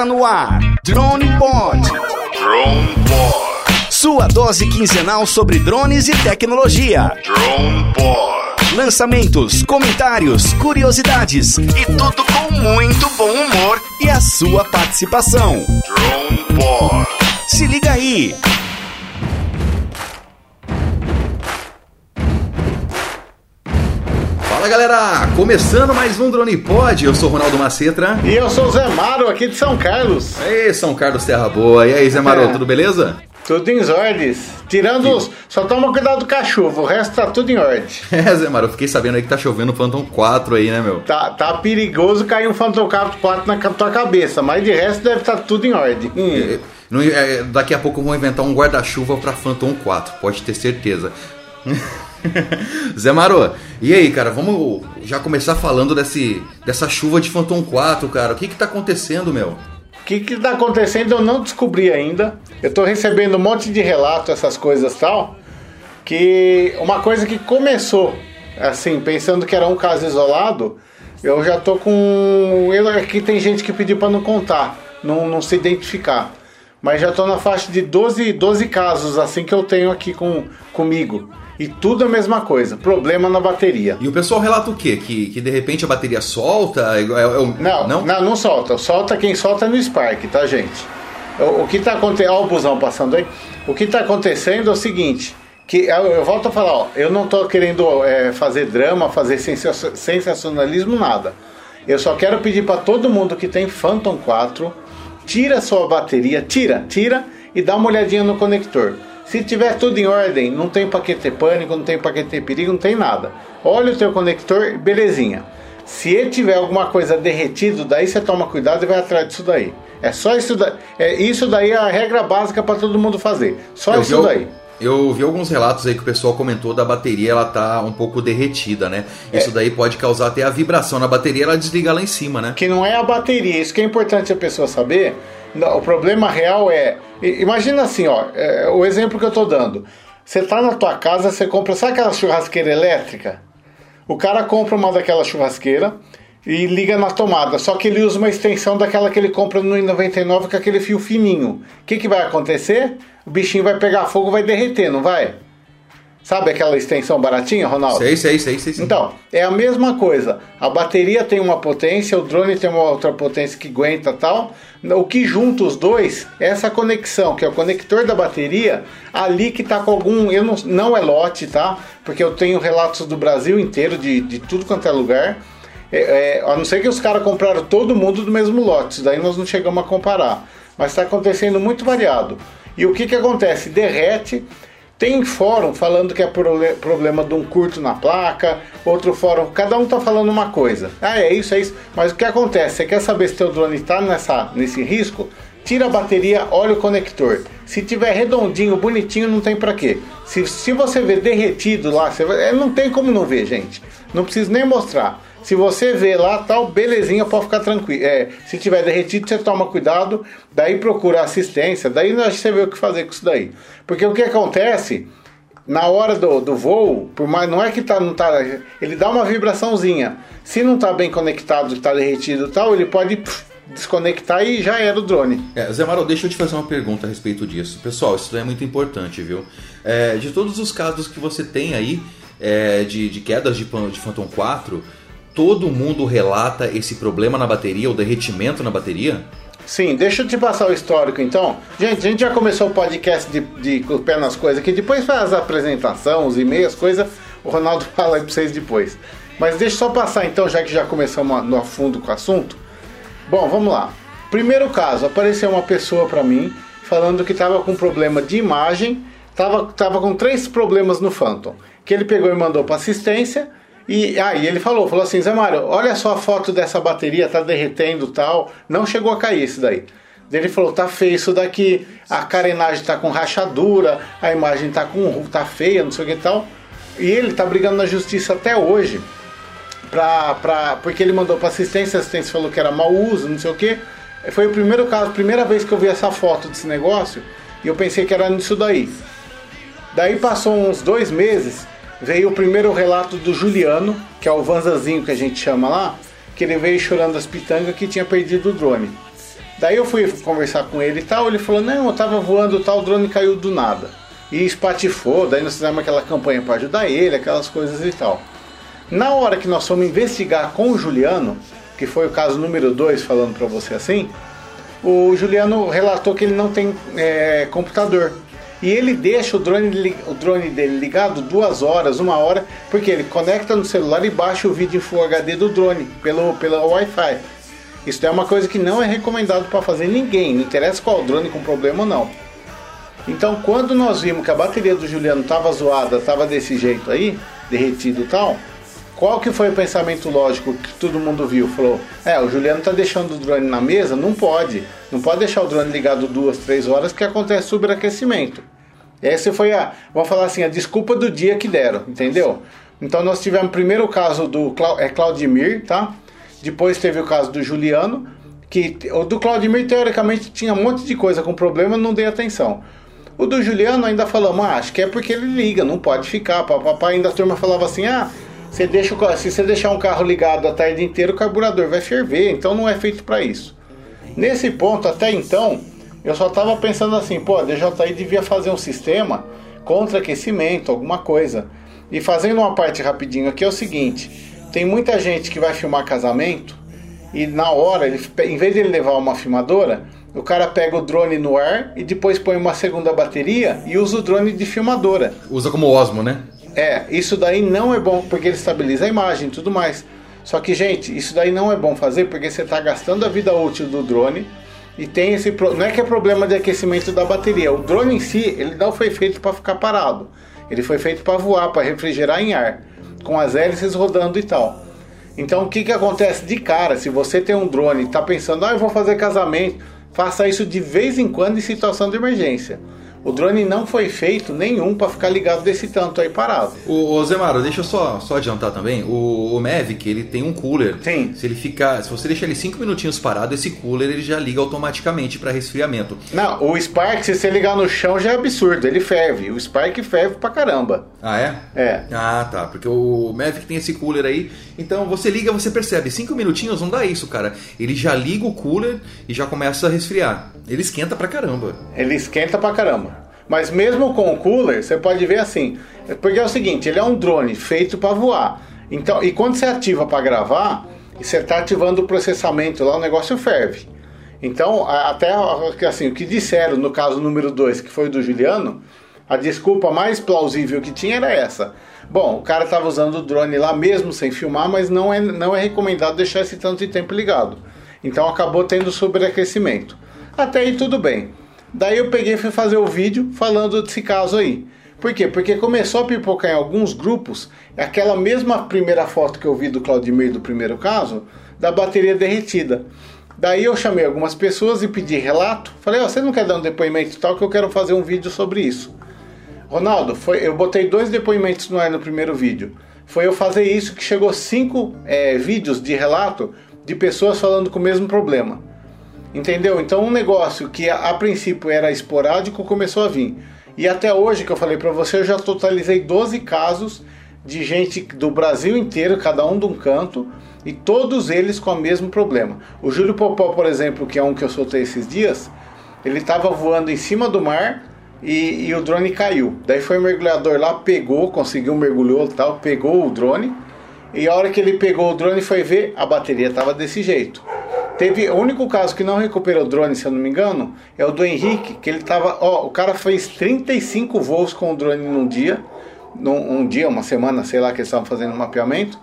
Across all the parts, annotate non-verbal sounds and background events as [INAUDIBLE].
Está no ar. Drone Pod. Drone Pod. Sua dose quinzenal sobre drones e tecnologia. Drone Pod. Lançamentos, comentários, curiosidades e tudo com muito bom humor e a sua participação. Drone Pod. Se liga aí. Galera, começando mais um Drone Pod, eu sou Ronaldo Macetra. E eu sou o Zé Maro, aqui de São Carlos. Ei, São Carlos Terra Boa, e aí Zé Maro, É. tudo beleza? Tudo em ordens. Tirando os. Só toma cuidado com a chuva, o resto tá tudo em ordem. [LAUGHS] É, Zé Maro, eu fiquei sabendo aí que tá chovendo Phantom 4 aí, né, meu? Tá, tá perigoso cair um Phantom 4 na tua cabeça, mas de resto deve estar tudo em ordem. Hum. É, daqui a pouco vão inventar um guarda-chuva pra Phantom 4, pode ter certeza. [LAUGHS] Zé Maro, e aí, cara, vamos já começar falando desse, dessa chuva de Phantom 4, cara. O que que tá acontecendo, meu? O que que tá acontecendo eu não descobri ainda. Eu tô recebendo um monte de relato, essas coisas tal. Que uma coisa que começou, assim, pensando que era um caso isolado, eu já tô com. Eu, aqui tem gente que pediu para não contar, não, não se identificar. Mas já tô na faixa de 12, 12 casos, assim, que eu tenho aqui com, comigo. E tudo a mesma coisa, problema na bateria. E o pessoal relata o quê? Que, que de repente a bateria solta? É, é- é o- Não, não, não, solta. Solta quem solta no Spark, tá, gente? O, o que tá acontecendo. Olha o busão passando aí. O que tá acontecendo é o seguinte. Que eu, eu volto a falar, ó, eu não tô querendo é, fazer drama, fazer sensa- sensacionalismo, nada. Eu só quero pedir para todo mundo que tem Phantom 4, tira sua bateria, tira, tira e dá uma olhadinha no conector. Se tiver tudo em ordem, não tem pra que ter pânico, não tem pra que ter perigo, não tem nada. Olha o teu conector, belezinha. Se ele tiver alguma coisa derretido, daí você toma cuidado e vai atrás disso daí. É só isso daí. É, isso daí é a regra básica para todo mundo fazer. Só Eu isso vi, daí. eu vi alguns relatos aí que o pessoal comentou da bateria, ela tá um pouco derretida, né? É. Isso daí pode causar até a vibração na bateria, ela desliga lá em cima, né? Que não é a bateria, isso que é importante a pessoa saber. O problema real é. Imagina assim, ó, é, o exemplo que eu tô dando. Você tá na tua casa, você compra, sabe aquela churrasqueira elétrica? O cara compra uma daquela churrasqueira e liga na tomada, só que ele usa uma extensão daquela que ele compra no 99 com aquele fio fininho. O que, que vai acontecer? O bichinho vai pegar fogo, vai derreter, não vai? Sabe aquela extensão baratinha, Ronaldo? Sei, sei, sei, sei. sei. Então, é a mesma coisa. A bateria tem uma potência, o drone tem uma outra potência que aguenta tal. O que junta os dois é essa conexão, que é o conector da bateria, ali que tá com algum. Eu não, não é lote, tá? Porque eu tenho relatos do Brasil inteiro, de, de tudo quanto é lugar. É, é, a não ser que os caras compraram todo mundo do mesmo lote, isso daí nós não chegamos a comparar. Mas está acontecendo muito variado. E o que, que acontece? Derrete. Tem fórum falando que é problema de um curto na placa, outro fórum, cada um tá falando uma coisa. Ah, é isso, é isso. Mas o que acontece? Você quer saber se teu drone está nessa, nesse risco? Tira a bateria, olha o conector. Se tiver redondinho, bonitinho, não tem pra quê. Se, se você vê derretido lá, você vai- é, não tem como não ver, gente. Não preciso nem mostrar. Se você vê lá, tal, belezinha, pode ficar tranquilo. É, se tiver derretido, você toma cuidado, daí procura assistência, daí você vê o que fazer com isso daí. Porque o que acontece, na hora do, do voo, por mais, não é que tá, não tá, ele dá uma vibraçãozinha. Se não tá bem conectado, tá derretido e tal, ele pode pff, desconectar e já era o drone. É, Zé Maro, deixa eu te fazer uma pergunta a respeito disso. Pessoal, isso é muito importante, viu? É, de todos os casos que você tem aí é, de, de quedas de, de Phantom 4, todo mundo relata esse problema na bateria, o derretimento na bateria? Sim, deixa eu te passar o histórico então. Gente, a gente já começou o podcast de, de com o pé nas coisas aqui. Depois faz a apresentação, os e-mails, coisa. O Ronaldo [LAUGHS] fala aí pra vocês depois. Mas deixa eu só passar então, já que já começamos no fundo com o assunto. Bom, vamos lá. Primeiro caso, apareceu uma pessoa pra mim falando que tava com problema de imagem, tava, tava com três problemas no Phantom. Que ele pegou e mandou pra assistência. E aí ele falou, falou assim, Zé Mário, olha só a foto dessa bateria, tá derretendo tal. Não chegou a cair isso daí. Ele falou, tá feio isso daqui, a carenagem tá com rachadura, a imagem tá com tá feia, não sei o que e tal. E ele tá brigando na justiça até hoje pra, pra, porque ele mandou pra assistência, a assistência falou que era mau uso, não sei o que. Foi o primeiro caso, primeira vez que eu vi essa foto desse negócio e eu pensei que era nisso daí. Daí passou uns dois meses, veio o primeiro relato do Juliano, que é o Vanzazinho que a gente chama lá, que ele veio chorando as pitangas que tinha perdido o drone. Daí eu fui conversar com ele e tal, ele falou, não, eu tava voando tal, o drone caiu do nada. E espatifou, daí nós fizemos aquela campanha para ajudar ele, aquelas coisas e tal. Na hora que nós fomos investigar com o Juliano, que foi o caso número 2, falando para você assim, o Juliano relatou que ele não tem é, computador. E ele deixa o drone, o drone dele ligado duas horas, uma hora, porque ele conecta no celular e baixa o vídeo em Full HD do drone pelo, pelo Wi-Fi. Isso é uma coisa que não é recomendado para fazer ninguém, não interessa qual drone com problema ou não. Então, quando nós vimos que a bateria do Juliano estava zoada, estava desse jeito aí, derretido e tal, qual que foi o pensamento lógico que todo mundo viu? Falou, é, o Juliano tá deixando o drone na mesa? Não pode. Não pode deixar o drone ligado duas, três horas que acontece superaquecimento. Essa foi a, vamos falar assim, a desculpa do dia que deram, entendeu? Então nós tivemos primeiro o caso do é, Claudimir, tá? Depois teve o caso do Juliano, que o do Claudimir teoricamente tinha um monte de coisa com problema, não dei atenção. O do Juliano ainda falamos, ah, acho que é porque ele liga, não pode ficar. Papai ainda a turma falava assim, ah, você deixa o, se você deixar um carro ligado a tarde inteira, o carburador vai ferver, então não é feito para isso. Nesse ponto, até então, eu só estava pensando assim, pô, a DJI devia fazer um sistema contra aquecimento, alguma coisa. E fazendo uma parte rapidinho aqui é o seguinte: tem muita gente que vai filmar casamento e na hora, ele, em vez de ele levar uma filmadora, o cara pega o drone no ar e depois põe uma segunda bateria e usa o drone de filmadora. Usa como Osmo, né? É, isso daí não é bom porque ele estabiliza a imagem e tudo mais. Só que, gente, isso daí não é bom fazer porque você está gastando a vida útil do drone e tem esse. pro- Não é que é problema de aquecimento da bateria. O drone em si, ele não foi feito para ficar parado. Ele foi feito para voar, para refrigerar em ar, com as hélices rodando e tal. Então, o que, que acontece de cara? Se você tem um drone e está pensando, ah, eu vou fazer casamento, faça isso de vez em quando em situação de emergência. O drone não foi feito nenhum para ficar ligado desse tanto aí parado. O, o Zemaro, deixa eu só, só adiantar também. O, o Mavic, ele tem um cooler. Sim. Se ele ficar, se você deixar ele 5 minutinhos parado, esse cooler ele já liga automaticamente para resfriamento. Não, o Spark, se você ligar no chão, já é absurdo, ele ferve. O Spark ferve pra caramba. Ah, é? É. Ah, tá. Porque o Mavic tem esse cooler aí. Então você liga, você percebe. Cinco minutinhos não dá isso, cara. Ele já liga o cooler e já começa a resfriar. Ele esquenta pra caramba. Ele esquenta pra caramba. Mas mesmo com o cooler, você pode ver assim. Porque é o seguinte, ele é um drone feito para voar. Então, e quando você ativa para gravar, você está ativando o processamento lá, o negócio ferve. Então, até assim, o que disseram no caso número 2, que foi do Juliano, a desculpa mais plausível que tinha era essa. Bom, o cara estava usando o drone lá mesmo sem filmar, mas não é, não é recomendado deixar esse tanto de tempo ligado. Então acabou tendo sobreaquecimento. Até aí tudo bem. Daí eu peguei e fui fazer o vídeo falando desse caso aí. Por quê? Porque começou a pipocar em alguns grupos aquela mesma primeira foto que eu vi do Claudimir do primeiro caso, da bateria derretida. Daí eu chamei algumas pessoas e pedi relato. Falei, ó, você não quer dar um depoimento tal que eu quero fazer um vídeo sobre isso. Ronaldo, foi, eu botei dois depoimentos no ar no primeiro vídeo. Foi eu fazer isso que chegou cinco é, vídeos de relato de pessoas falando com o mesmo problema. Entendeu? Então um negócio que a, a princípio era esporádico começou a vir. E até hoje que eu falei pra você, eu já totalizei 12 casos de gente do Brasil inteiro, cada um de um canto, e todos eles com o mesmo problema. O Júlio Popó, por exemplo, que é um que eu soltei esses dias, ele estava voando em cima do mar e, e o drone caiu. Daí foi o mergulhador lá, pegou, conseguiu mergulhou tal, pegou o drone. E a hora que ele pegou o drone foi ver, a bateria estava desse jeito. Teve o único caso que não recuperou o drone, se eu não me engano, é o do Henrique, que ele tava, ó, o cara fez 35 voos com o drone num dia, num um dia, uma semana, sei lá, que eles estavam fazendo um mapeamento.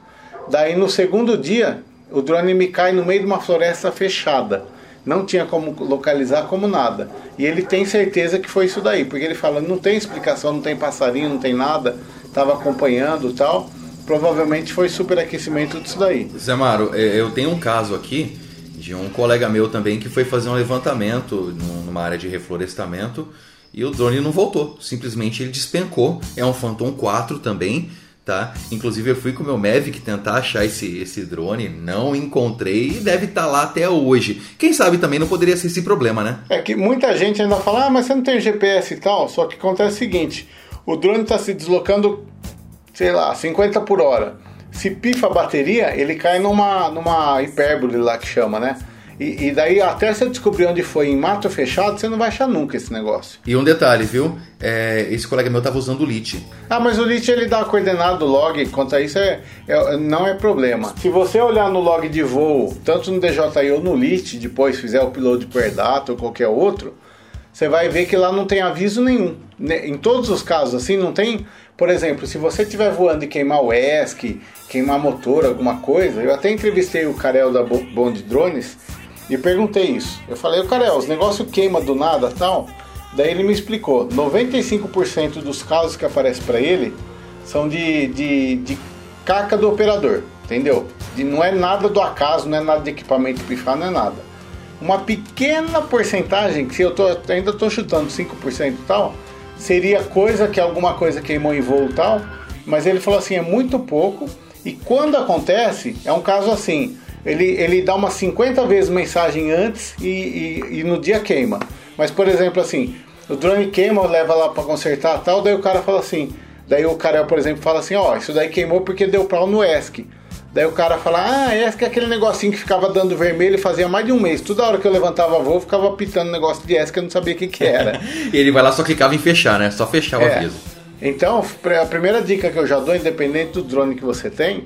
Daí no segundo dia, o drone me cai no meio de uma floresta fechada. Não tinha como localizar como nada. E ele tem certeza que foi isso daí, porque ele fala, não tem explicação, não tem passarinho, não tem nada, estava acompanhando tal. Provavelmente foi superaquecimento disso daí. Zemaro, é, eu tenho um caso aqui de um colega meu também que foi fazer um levantamento num- numa área de reflorestamento e o drone não voltou. Simplesmente ele despencou. É um Phantom 4 também, tá? Inclusive eu fui com o meu Mavic tentar achar esse, esse drone, não encontrei e deve estar lá até hoje. Quem sabe também não poderia ser esse problema, né? É que muita gente ainda fala, ah, mas você não tem GPS e tal. Só que acontece o seguinte: o drone está se deslocando, sei lá, 50 por hora. Se pifa a bateria, ele cai numa, numa hipérbole lá que chama, né? E, e daí, até você descobrir onde foi em mato fechado, você não vai achar nunca esse negócio. E um detalhe, viu? É, esse colega meu tava usando o LIT. Ah, mas o LIT ele dá a coordenada do log, quanto a isso é, é- não é problema. Se você olhar no log de voo, tanto no DJI ou no LIT, depois fizer o upload per data ou qualquer outro, você vai ver que lá não tem aviso nenhum. Ne- Em todos os casos, assim, não tem. Por exemplo, se você estiver voando e queimar o ESC, queimar motor, alguma coisa, eu até entrevistei o Carel da Bo- Bond Drones e perguntei isso. Eu falei, o Carel, os negócios queima do nada tal. Daí ele me explicou: 95% dos casos que aparecem para ele são de, de, de caca do operador, entendeu? De, não é nada do acaso, não é nada de equipamento pifar, não é nada. Uma pequena porcentagem, que eu tô, ainda estou chutando 5% e tal, seria coisa que alguma coisa queimou em voo e tal, mas ele falou assim, é muito pouco, e quando acontece, é um caso assim, ele, ele dá umas 50 vezes mensagem antes e, e, e no dia queima. Mas, por exemplo, assim, o drone queima, leva lá para consertar tal, daí o cara fala assim, daí o cara, por exemplo, fala assim, ó, isso daí queimou porque deu pau no ESC. Daí o cara fala, ah, ESC é aquele negocinho que ficava dando vermelho fazia mais de um mês. Toda hora que eu levantava voo, ficava pitando negócio de ESC que eu não sabia o que que era. [LAUGHS] E ele vai lá, só clicava em fechar, né? Só fechar o É. aviso. Então, a primeira dica que eu já dou, independente do drone que você tem,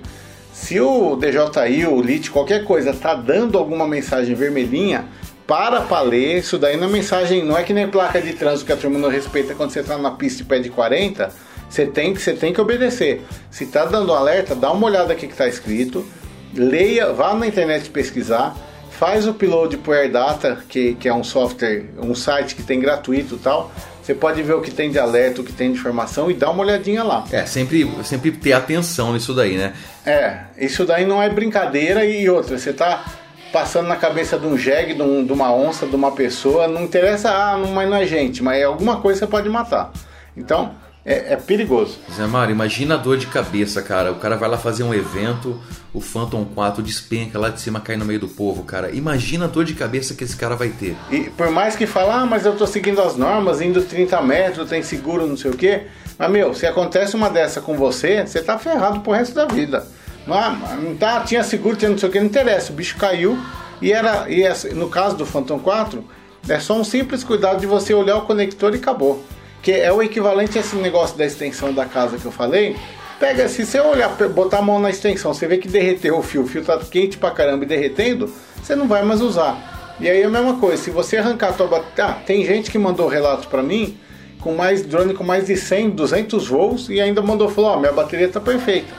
se o DJI, o LIT, qualquer coisa, tá dando alguma mensagem vermelhinha, para pra ler. Isso daí não é mensagem, não é que nem placa de trânsito que a turma não respeita quando você tá na pista e pede 40. Você tem, que- você tem que obedecer. Se tá dando um alerta, dá uma olhada aqui que tá escrito, leia, vá na internet pesquisar, faz o upload pro AirData, que, que é um software, um site que tem gratuito e tal. Você pode ver o que tem de alerta, o que tem de informação e dá uma olhadinha lá. É, sempre, sempre ter atenção nisso daí, né? É, isso daí não é brincadeira e outra, você tá passando na cabeça de um jegue, de, um- de uma onça, de uma pessoa, não interessa, ah, mas não é gente, mas é alguma coisa que você pode matar. Então, é, é perigoso. Zé Mário, imagina a dor de cabeça, cara. O cara vai lá fazer um evento, o Phantom 4 despenca lá de cima, cai no meio do povo, cara. Imagina a dor de cabeça que esse cara vai ter. E por mais que fale, ah, mas eu tô seguindo as normas, indo 30 metros, tem seguro, não sei o quê. Mas, meu, se acontece uma dessa com você, você tá ferrado pro resto da vida. Não, ah, não tá, tinha seguro, tinha não sei o que, não interessa. O bicho caiu e era, e essa- no caso do Phantom 4, é só um simples cuidado de você olhar o conector e acabou. Que é o equivalente a esse negócio da extensão da casa que eu falei. Pega, se você olhar, botar a mão na extensão, você vê que derreteu o fio, o fio tá quente pra caramba e derretendo, você não vai mais usar. E aí é a mesma coisa, se você arrancar a tua bateria. Ah, tem gente que mandou relato pra mim com mais drone com mais de 100, 200 voos e ainda mandou falou: Ó, minha bateria tá perfeita.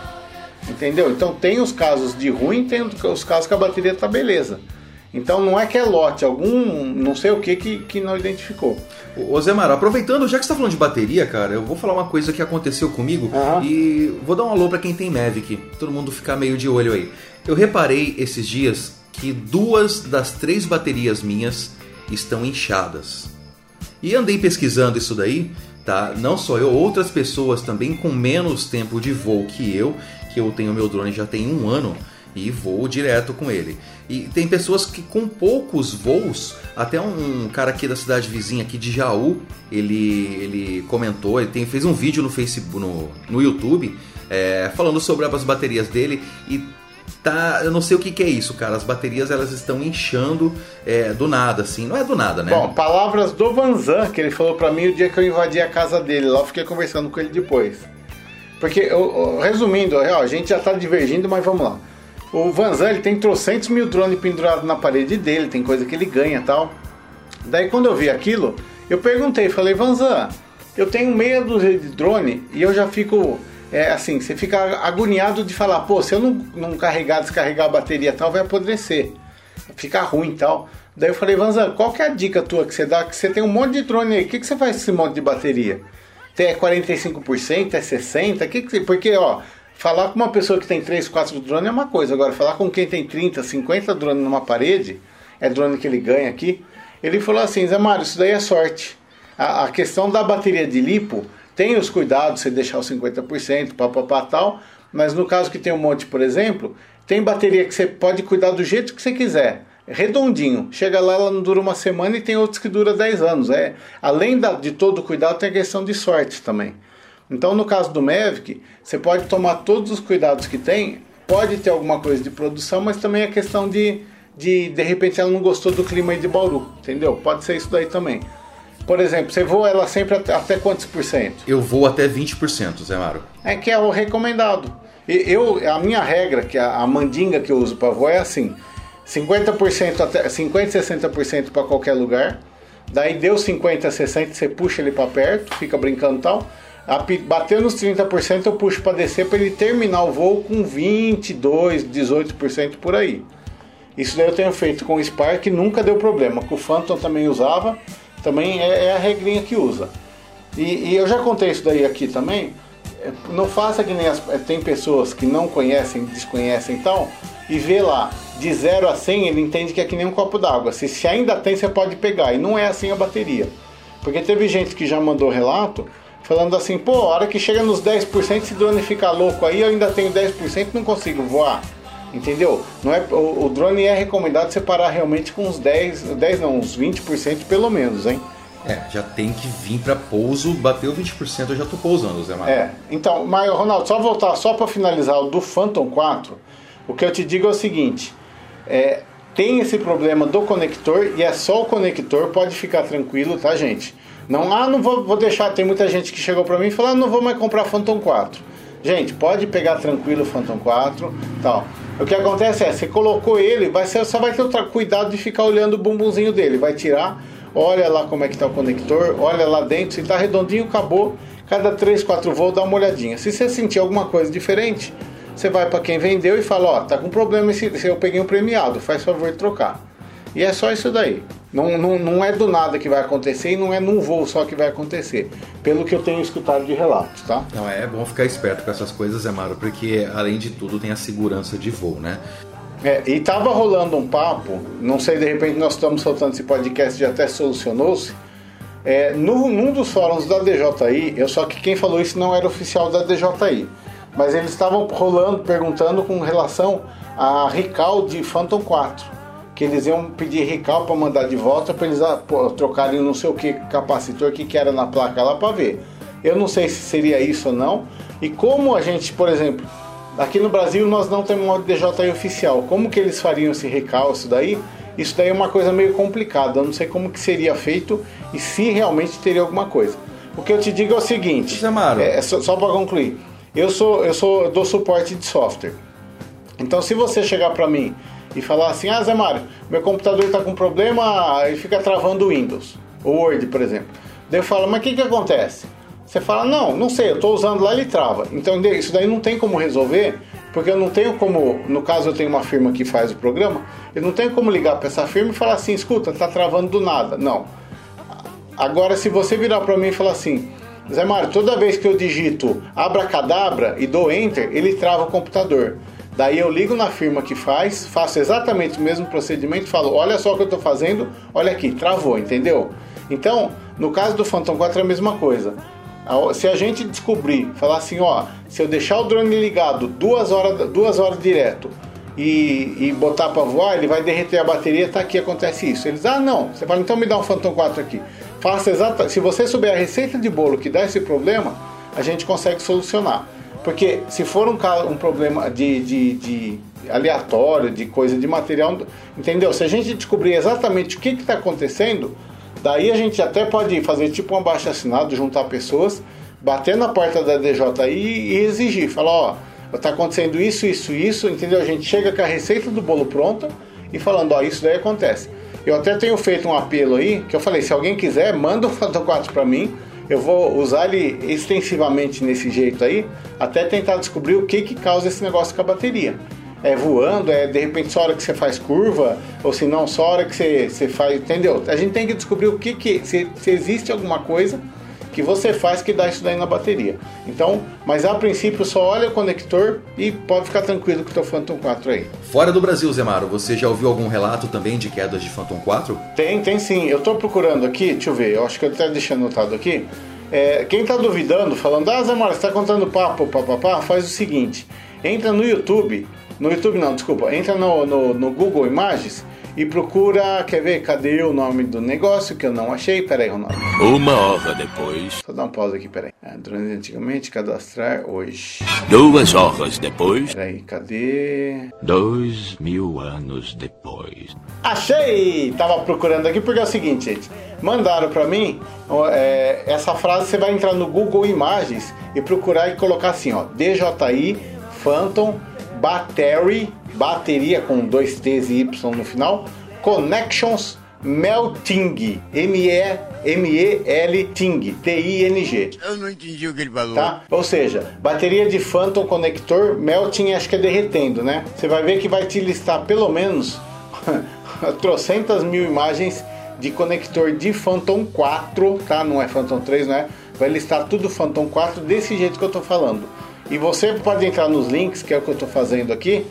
Entendeu? Então tem os casos de ruim, tem os casos que a bateria tá beleza. Então não é que é lote, algum não sei o que que, que não identificou. Ô Zé Mário, aproveitando, já que você tá falando de bateria, cara, eu vou falar uma coisa que aconteceu comigo Aham. e vou dar um alô pra quem tem Mavic, todo mundo ficar meio de olho aí. Eu reparei esses dias que duas das três baterias minhas estão inchadas. E andei pesquisando isso daí, tá? Não só eu, outras pessoas também com menos tempo de voo que eu, que eu tenho meu drone já tem um ano e voo direto com ele. E tem pessoas que com poucos voos, até um cara aqui da cidade vizinha aqui de Jaú, ele, ele comentou, ele tem, fez um vídeo no Facebook, no, no YouTube, é, falando sobre as baterias dele e tá, eu não sei o que, que é isso, cara. As baterias elas estão inchando é, do nada, assim, não é do nada, né? Bom, palavras do Vanzan, que ele falou pra mim o dia que eu invadi a casa dele. Lá eu fiquei conversando com ele depois. Porque, eu- eu- resumindo, a gente já tá divergindo, mas vamos lá. O Vanzan, ele tem trocentos mil drones pendurados na parede dele, tem coisa que ele ganha tal. Daí quando eu vi aquilo, eu perguntei, falei, Vanzan, eu tenho meia dúzia de drone e eu já fico, é, assim, você fica agoniado de falar, pô, se eu não, não carregar, descarregar a bateria tal, vai apodrecer. Fica ruim tal. Daí eu falei, Vanzan, qual que é a dica tua que você dá? Que você tem um monte de drone aí, o que, que você faz com esse monte de bateria? É 45%, é 60%? Que que. Porque, ó, falar com uma pessoa que tem 3, 4 drones é uma coisa. Agora, falar com quem tem 30, 50 drones numa parede, é drone que ele ganha aqui. Ele falou assim, Zé Mário, isso daí é sorte. A, a questão da bateria de lipo, tem os cuidados, você deixar os 50%, papapá tal, mas no caso que tem um monte, por exemplo, tem bateria que você pode cuidar do jeito que você quiser. Redondinho. Chega lá, ela não dura uma semana e tem outros que dura 10 anos. É, além da- de todo o cuidado, tem a questão de sorte também. Então, no caso do Mavic, você pode tomar todos os cuidados que tem, pode ter alguma coisa de produção, mas também é questão de, de de repente ela não gostou do clima aí de Bauru, entendeu? Pode ser isso daí também. Por exemplo, você voa ela sempre até, até quantos por cento? Eu vou até 20%, Zé Maro. É que é o recomendado. E Eu, a minha regra, que a, a mandinga que eu uso para voar é assim: 50% até 50 60% para qualquer lugar. Daí deu 50, 60, você puxa ele para perto, fica brincando e tal. Bateu nos 30%, eu puxo para descer para ele terminar o voo com 22, 18% por aí. Isso daí eu tenho feito com o Spark, nunca deu problema. Com o Phantom também usava, também é, é a regrinha que usa. E, e eu já contei isso daí aqui também. É, Não faça que nem as, é, tem pessoas que não conhecem, desconhecem e tal, e vê lá, de 0 a 100, ele entende que é que nem um copo d'água. Se, se ainda tem, você pode pegar. E não é assim a bateria. Porque teve gente que já mandou relato falando assim, pô, a hora que chega nos 10%, se o drone ficar louco aí, eu ainda tenho 10% não consigo voar. Entendeu? Não é, o, o drone é recomendado separar realmente com uns 10, 10 não, uns 20% pelo menos, hein? É, já tem que vir para pouso, bateu 20%, eu já tô pousando, Zé Maro. É, então, mas Ronaldo, só voltar, só para finalizar o do Phantom 4, o que eu te digo é o seguinte: é, tem esse problema do conector e é só o conector, pode ficar tranquilo, tá, gente? Não, ah, não vou, vou deixar. Tem muita gente que chegou para mim e falou: ah, não vou mais comprar Phantom 4. Gente, pode pegar tranquilo o Phantom 4 tal. O que acontece é, você colocou ele, vai ser, só vai ter o tra- cuidado de ficar olhando o bumbumzinho dele. Vai tirar, olha lá como é que tá o conector, olha lá dentro, se tá redondinho, acabou. Cada 3, 4 voos dá uma olhadinha. Se você sentir alguma coisa diferente, você vai para quem vendeu e fala, ó, tá com problema esse eu peguei um premiado, faz favor de trocar. E é só isso daí. Não, não, não é do nada que vai acontecer e não é num voo só que vai acontecer. Pelo que eu tenho escutado de relatos, tá? Não, é bom ficar esperto com essas coisas, Zé Maro, porque além de tudo tem a segurança de voo, né? É, e tava rolando um papo, não sei, de repente nós estamos soltando esse podcast e até solucionou-se. É, no, num dos fóruns da DJI, eu só que quem falou isso não era oficial da DJI, mas eles estavam rolando, perguntando com relação a recall de Phantom 4, que eles iam pedir recall para mandar de volta para eles ah, trocarem não sei o que capacitor que que era na placa lá para ver. Eu não sei se seria isso ou não. E como a gente, por exemplo, Aqui no Brasil nós não temos uma DJI oficial. Como que eles fariam esse recalço daí? Isso daí é uma coisa meio complicada. Eu não sei como que seria feito e se realmente teria alguma coisa. O que eu te digo é o seguinte. Maro. É, só, só para concluir. Eu sou eu sou eu dou suporte de software. Então se você chegar para mim e falar assim, ah Zé Mário, meu computador está com problema e fica travando o Windows, o Word, por exemplo. Daí eu falo, mas o que que acontece? Você fala, não, não sei, eu estou usando lá ele trava. Então isso daí não tem como resolver, porque eu não tenho como, no caso eu tenho uma firma que faz o programa, eu não tenho como ligar para essa firma e falar assim, escuta, tá travando do nada. Não. Agora se você virar para mim e falar assim, Zé Mário, toda vez que eu digito abracadabra e dou enter, ele trava o computador. Daí eu ligo na firma que faz, faço exatamente o mesmo procedimento falo, olha só o que eu estou fazendo, olha aqui, travou, entendeu? Então, no caso do Phantom 4 é a mesma coisa. Se a gente descobrir, falar assim, ó, se eu deixar o drone ligado duas horas, duas horas direto e, e botar para voar, ele vai derreter a bateria, tá aqui, acontece isso. Eles, ah, não, você fala, então me dá um Phantom 4 aqui. Faça exata, se você souber a receita de bolo que dá esse problema, a gente consegue solucionar. Porque se for um, ca- um problema de, de, de aleatório, de coisa de material, entendeu? Se a gente descobrir exatamente o que está acontecendo, daí a gente até pode fazer tipo um abaixo assinado, juntar pessoas, bater na porta da DJI e exigir, falar, ó, está acontecendo isso, isso, isso, entendeu? A gente chega com a receita do bolo pronta e falando, ó, isso daí acontece. Eu até tenho feito um apelo aí, que eu falei, se alguém quiser, manda o Phantom 4 para mim, eu vou usar ele extensivamente nesse jeito aí, até tentar descobrir o que que causa esse negócio com a bateria. É voando, é de repente só hora que você faz curva, ou se não, só hora que você, você faz, entendeu? A gente tem que descobrir o que que, se, se existe alguma coisa que você faz que dá isso daí na bateria. Então, mas a princípio só olha o conector e pode ficar tranquilo com o teu Phantom 4 aí. Fora do Brasil, Zé Maro, você já ouviu algum relato também de quedas de Phantom 4? Tem, tem sim. Eu tô procurando aqui, deixa eu ver, eu acho que eu até deixei anotado aqui. É, quem tá duvidando, falando, ah, Zé Mário, você tá contando papo, papapá, faz o seguinte. Entra no YouTube, no YouTube não, desculpa, entra no, no, no Google Imagens e procura, quer ver, cadê o nome do negócio que eu não achei? Pera aí, Ronaldo. Uma hora depois, Só dar uma pausa aqui, pera aí. Ah, drones antigamente, cadastrar hoje. duas horas depois, Pera aí, cadê? dois mil anos depois. Achei! Tava procurando aqui porque é o seguinte, gente. Mandaram pra mim é, essa frase. Você vai entrar no Google Imagens e procurar e colocar assim, ó, DJI Phantom Battery, bateria com dois T's e Y no final, Connections Melting, M-E-M-E-L Ting, T-I-N-G. Eu não entendi o que ele falou. Tá? Ou seja, bateria de Phantom conector melting, acho que é derretendo, né? Você vai ver que vai te listar pelo menos [LAUGHS] trocentas mil imagens de conector de Phantom 4, tá? Não é Phantom 3, né? Vai listar tudo Phantom 4 desse jeito que eu tô falando. E você pode entrar nos links, que é o que eu tô fazendo aqui,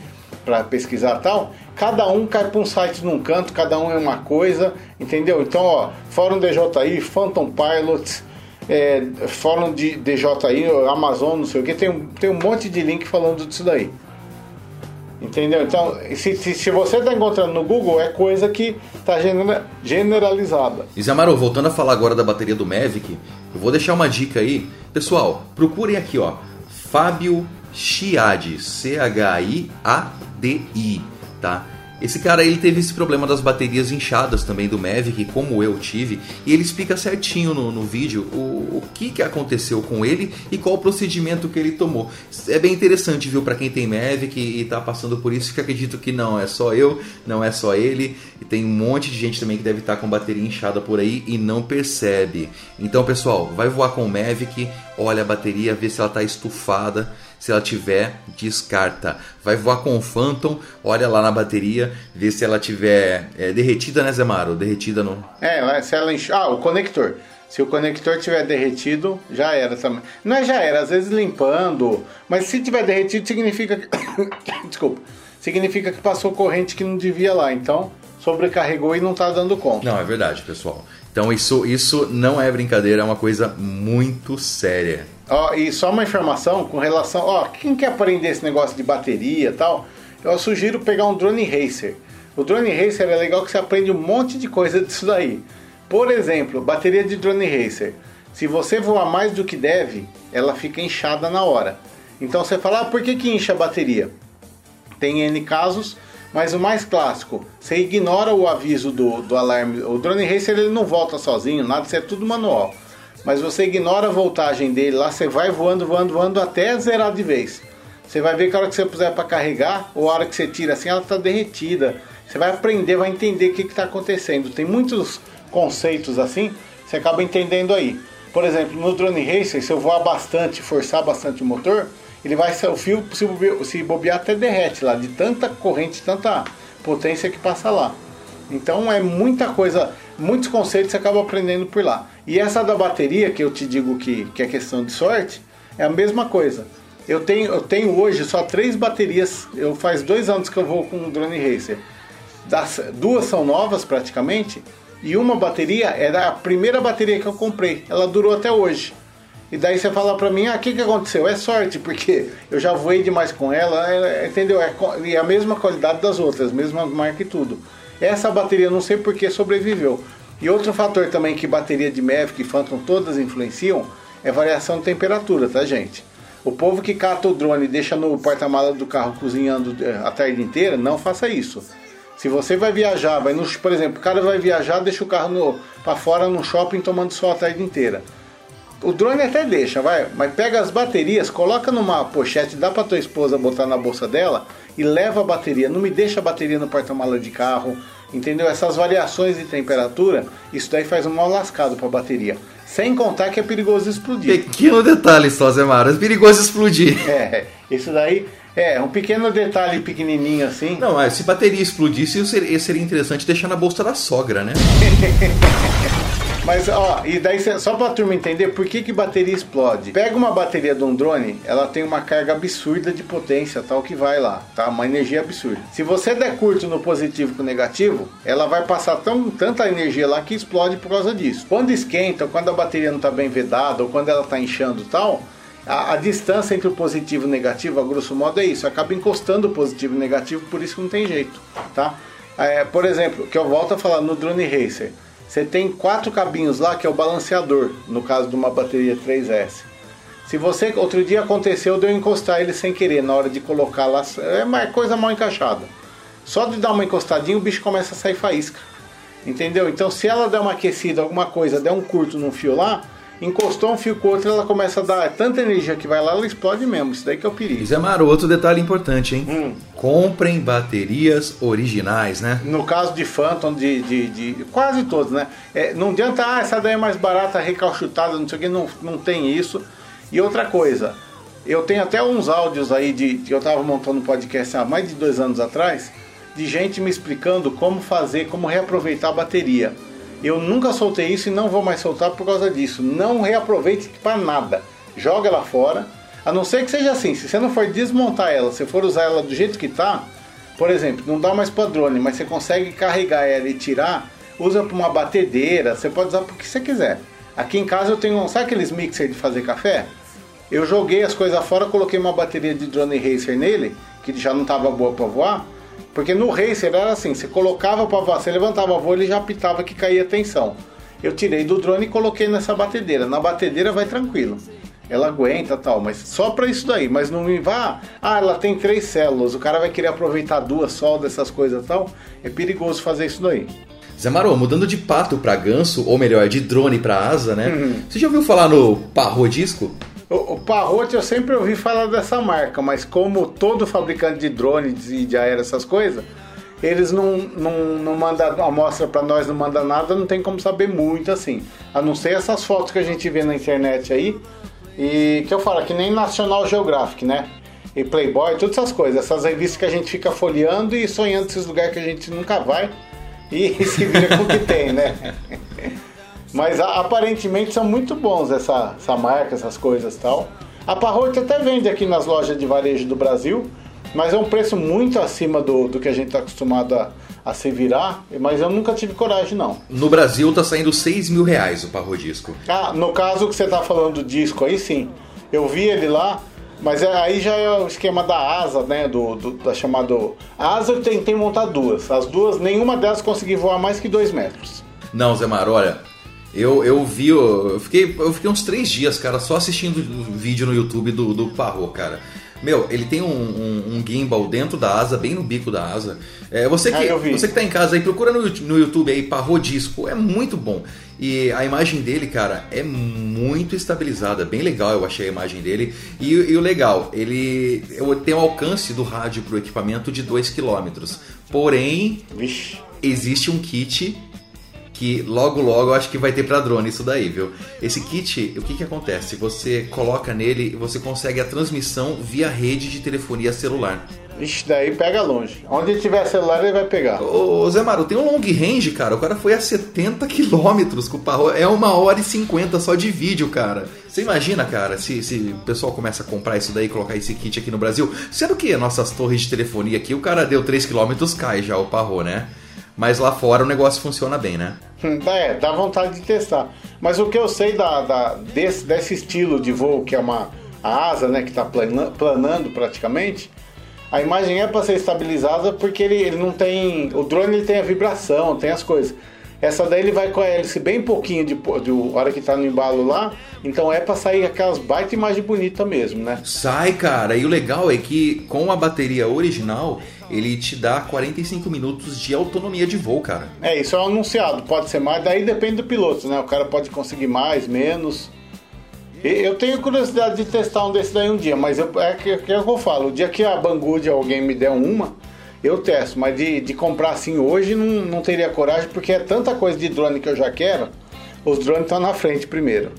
para pesquisar tal. Cada um cai para um site num canto, cada um é uma coisa, entendeu? Então, ó, Fórum DJI, Phantom Pilots, é, Fórum de DJI, Amazon, não sei o que, tem, um- tem um monte de link falando disso daí. Entendeu? Então, se, se, se você está encontrando no Google, é coisa que está generalizada. E Zé Amaro, voltando a falar agora da bateria do Mavic, eu vou deixar uma dica aí. Pessoal, procurem aqui, ó. Fábio Chiadi, C-H-I-A-D-I, tá? Esse cara ele teve esse problema das baterias inchadas também do Mavic, como eu tive, e ele explica certinho no, no vídeo o, o que, que aconteceu com ele e qual o procedimento que ele tomou. É bem interessante, viu, para quem tem Mavic e tá passando por isso, que acredito que não é só eu, não é só ele, e tem um monte de gente também que deve estar com bateria inchada por aí e não percebe. Então, pessoal, vai voar com o Mavic, olha a bateria, vê se ela tá estufada. Se ela tiver, descarta. Vai voar com o Phantom, olha lá na bateria, vê se ela tiver é, derretida, né, Zemaro? Derretida no. É, se ela enche... Ah, o conector. Se o conector tiver derretido, já era também. Não é já era, às vezes limpando. Mas se tiver derretido, significa que. [COUGHS] Desculpa. Significa que passou corrente que não devia lá. Então, sobrecarregou e não tá dando conta. Não, é verdade, pessoal. Então isso, isso não é brincadeira, é uma coisa muito séria. Ó, e só uma informação com relação. Ó, quem quer aprender esse negócio de bateria e tal, eu sugiro pegar um drone racer. O drone racer é legal que você aprende um monte de coisa disso daí. Por exemplo, bateria de drone racer. Se você voar mais do que deve, ela fica inchada na hora. Então você fala, ah, por que, que incha a bateria? Tem N casos, mas o mais clássico, você ignora o aviso do, do alarme. O drone racer ele não volta sozinho, nada, isso é tudo manual. Mas você ignora a voltagem dele lá, você vai voando, voando, voando até zerar de vez. Você vai ver que a hora que você puser para carregar, ou a hora que você tira assim, ela está derretida. Você vai aprender, vai entender o que está acontecendo. Tem muitos conceitos assim, você acaba entendendo aí. Por exemplo, no drone racer, se eu voar bastante, forçar bastante o motor, ele vai o fio se bobear, se bobear até derrete lá, de tanta corrente, tanta potência que passa lá. Então é muita coisa, muitos conceitos você acaba aprendendo por lá. E essa da bateria, que eu te digo que, que é questão de sorte, é a mesma coisa. Eu tenho, eu tenho hoje só três baterias, eu faz dois anos que eu vou com o drone racer. Das, duas são novas praticamente, e uma bateria era a primeira bateria que eu comprei. Ela durou até hoje. E daí você fala pra mim, ah, o que, que aconteceu? É sorte, porque eu já voei demais com ela, é, entendeu? É, e a mesma qualidade das outras, mesma marca e tudo. Essa bateria, não sei por que sobreviveu. E outro fator também que bateria de Mavic e Phantom todas influenciam é variação de temperatura, tá, gente? O povo que cata o drone e deixa no porta-mala do carro cozinhando a tarde inteira, não faça isso. Se você vai viajar, vai no, por exemplo, o cara vai viajar, deixa o carro no, pra fora no shopping tomando sol a tarde inteira. O drone até deixa, vai, mas pega as baterias, coloca numa pochete, dá pra tua esposa botar na bolsa dela e leva a bateria. Não me deixa a bateria no porta-mala de carro, entendeu? Essas variações de temperatura, isso daí faz um mal lascado pra bateria. Sem contar que é perigoso explodir. Pequeno detalhe só, Zé Mara, é perigoso explodir. [LAUGHS] É, isso daí é um pequeno detalhe pequenininho assim. Não, mas se bateria explodisse, seria interessante deixar na bolsa da sogra, né? [LAUGHS] Mas, ó, e daí só pra turma entender por que, que bateria explode. Pega uma bateria de um drone, ela tem uma carga absurda de potência, tal, que vai lá, tá? Uma energia absurda. Se você der curto no positivo com o negativo, ela vai passar tão, tanta energia lá que explode por causa disso. Quando esquenta, quando a bateria não tá bem vedada, ou quando ela tá inchando tal, A, a distância entre o positivo e o negativo, a grosso modo, é isso. Acaba encostando o positivo e o negativo, por isso não tem jeito, tá? É, por exemplo, que eu volto a falar no Drone Racer, você tem quatro cabinhos lá que é o balanceador, no caso de uma bateria 3S. Se você, outro dia aconteceu de eu encostar ele sem querer na hora de colocar lá, é uma coisa mal encaixada. Só de dar uma encostadinha o bicho começa a sair faísca. Entendeu? Então se ela der uma aquecida, alguma coisa, der um curto num fio lá, encostou um fio com outro, ela começa a dar tanta energia que vai lá, ela explode mesmo. Isso daí que é o perigo. Zé Maro, outro detalhe importante, hein? Comprem baterias originais, né? No caso de Phantom, de, de, de- quase todos, né? É, não adianta, ah, essa daí é mais barata, recalchutada, não sei o que, não, não tem isso. E outra coisa, eu tenho até uns áudios aí de que eu tava montando um podcast há mais de dois anos atrás, de gente me explicando como fazer, como reaproveitar a bateria. Eu nunca soltei isso e não vou mais soltar por causa disso. Não reaproveite para nada. Joga ela fora. A não ser que seja assim, se você não for desmontar ela, se for usar ela do jeito que tá, por exemplo, não dá mais para drone, mas você consegue carregar ela e tirar, usa para uma batedeira, você pode usar para o que você quiser. Aqui em casa eu tenho, sabe aqueles mixer de fazer café? Eu joguei as coisas fora, coloquei uma bateria de drone racer nele, que já não estava boa para voar, porque no racer era assim, você colocava para voar, você levantava a voo, ele já apitava que caía a tensão. Eu tirei do drone e coloquei nessa batedeira. Na batedeira vai tranquilo. Ela aguenta tal, mas só para isso daí. Mas não me vá. Ah, ela tem três células. O cara vai querer aproveitar duas só dessas coisas tal. É perigoso fazer isso daí. Zé Maro, mudando de pato pra ganso, ou melhor, de drone pra asa, né? Você já ouviu falar no Parrodisco? O, o Parrot eu sempre ouvi falar dessa marca, mas como todo fabricante de drones e de aéreo, essas coisas, eles não, não, não mandam amostra para nós, não manda nada, não tem como saber muito assim. A não ser essas fotos que a gente vê na internet aí, e que eu falo, que nem National Geographic, né? E Playboy, todas essas coisas, essas revistas que a gente fica folheando e sonhando esses lugares que a gente nunca vai e [LAUGHS] se vira com o que tem, né? [LAUGHS] Mas aparentemente são muito bons essa, essa marca, essas coisas e tal. A Parrot até vende aqui nas lojas de varejo do Brasil, mas é um preço muito acima do, do que a gente está acostumado a, a se virar. Mas eu nunca tive coragem, não. No Brasil tá saindo 6 mil reais o Parrodisco. Ah, no caso que você tá falando do disco aí sim. Eu vi ele lá, mas é- aí já é o esquema da asa, né? Do, do- da chamada. A asa eu tentei montar duas. As duas, nenhuma delas consegui voar mais que dois metros. Não, Zé Maro, olha, eu, eu vi, eu fiquei, eu fiquei uns três dias, cara, só assistindo o vídeo no YouTube do, do Parro, cara. Meu, ele tem um, um- um gimbal dentro da asa, bem no bico da asa. É, você, que, Ah, eu vi. você que tá em casa aí, procura no, no YouTube aí, Parro Disco, é muito bom. E a imagem dele, cara, é muito estabilizada, bem legal eu achei a imagem dele. E, e o legal, ele tem o alcance do rádio pro equipamento de 2 km. Porém, Vixe. existe um kit que logo logo eu acho que vai ter pra drone isso daí, viu? Esse kit, o que que acontece? Você coloca nele e você consegue a transmissão via rede de telefonia celular. Vixe, daí pega longe. Onde tiver celular ele vai pegar. Ô Zé Maro, tem um long range, cara. O cara foi a 70 quilômetros com o Parro. É uma hora e 50 só de vídeo, cara. Você imagina, cara, se, se o pessoal começa a comprar isso daí e colocar esse kit aqui no Brasil. Sendo que nossas torres de telefonia aqui, o cara deu 3 quilômetros, cai já o Parro, né? Mas lá fora o negócio funciona bem, né? [LAUGHS] É, dá vontade de testar. Mas o que eu sei da, da- desse, desse estilo de voo, que é uma asa, né, que está planando praticamente, a imagem é para ser estabilizada porque ele, ele não tem. O drone ele tem a vibração, tem as coisas. Essa daí ele vai com a hélice bem pouquinho de, de hora que tá no embalo lá, então é para sair aquelas baita imagem bonita mesmo, né? Sai, cara. E o legal é que com a bateria original, ele te dá 45 minutos de autonomia de voo, cara. É, isso é um anunciado, pode ser mais, daí depende do piloto, né? O cara pode conseguir mais, menos. Eu tenho curiosidade de testar um desse daí um dia, mas eu, é que, é o que eu falo, o dia que a Banggood alguém me der uma, eu testo, mas de, de comprar assim hoje não, não teria coragem, porque é tanta coisa de drone que eu já quero, os drones estão na frente primeiro.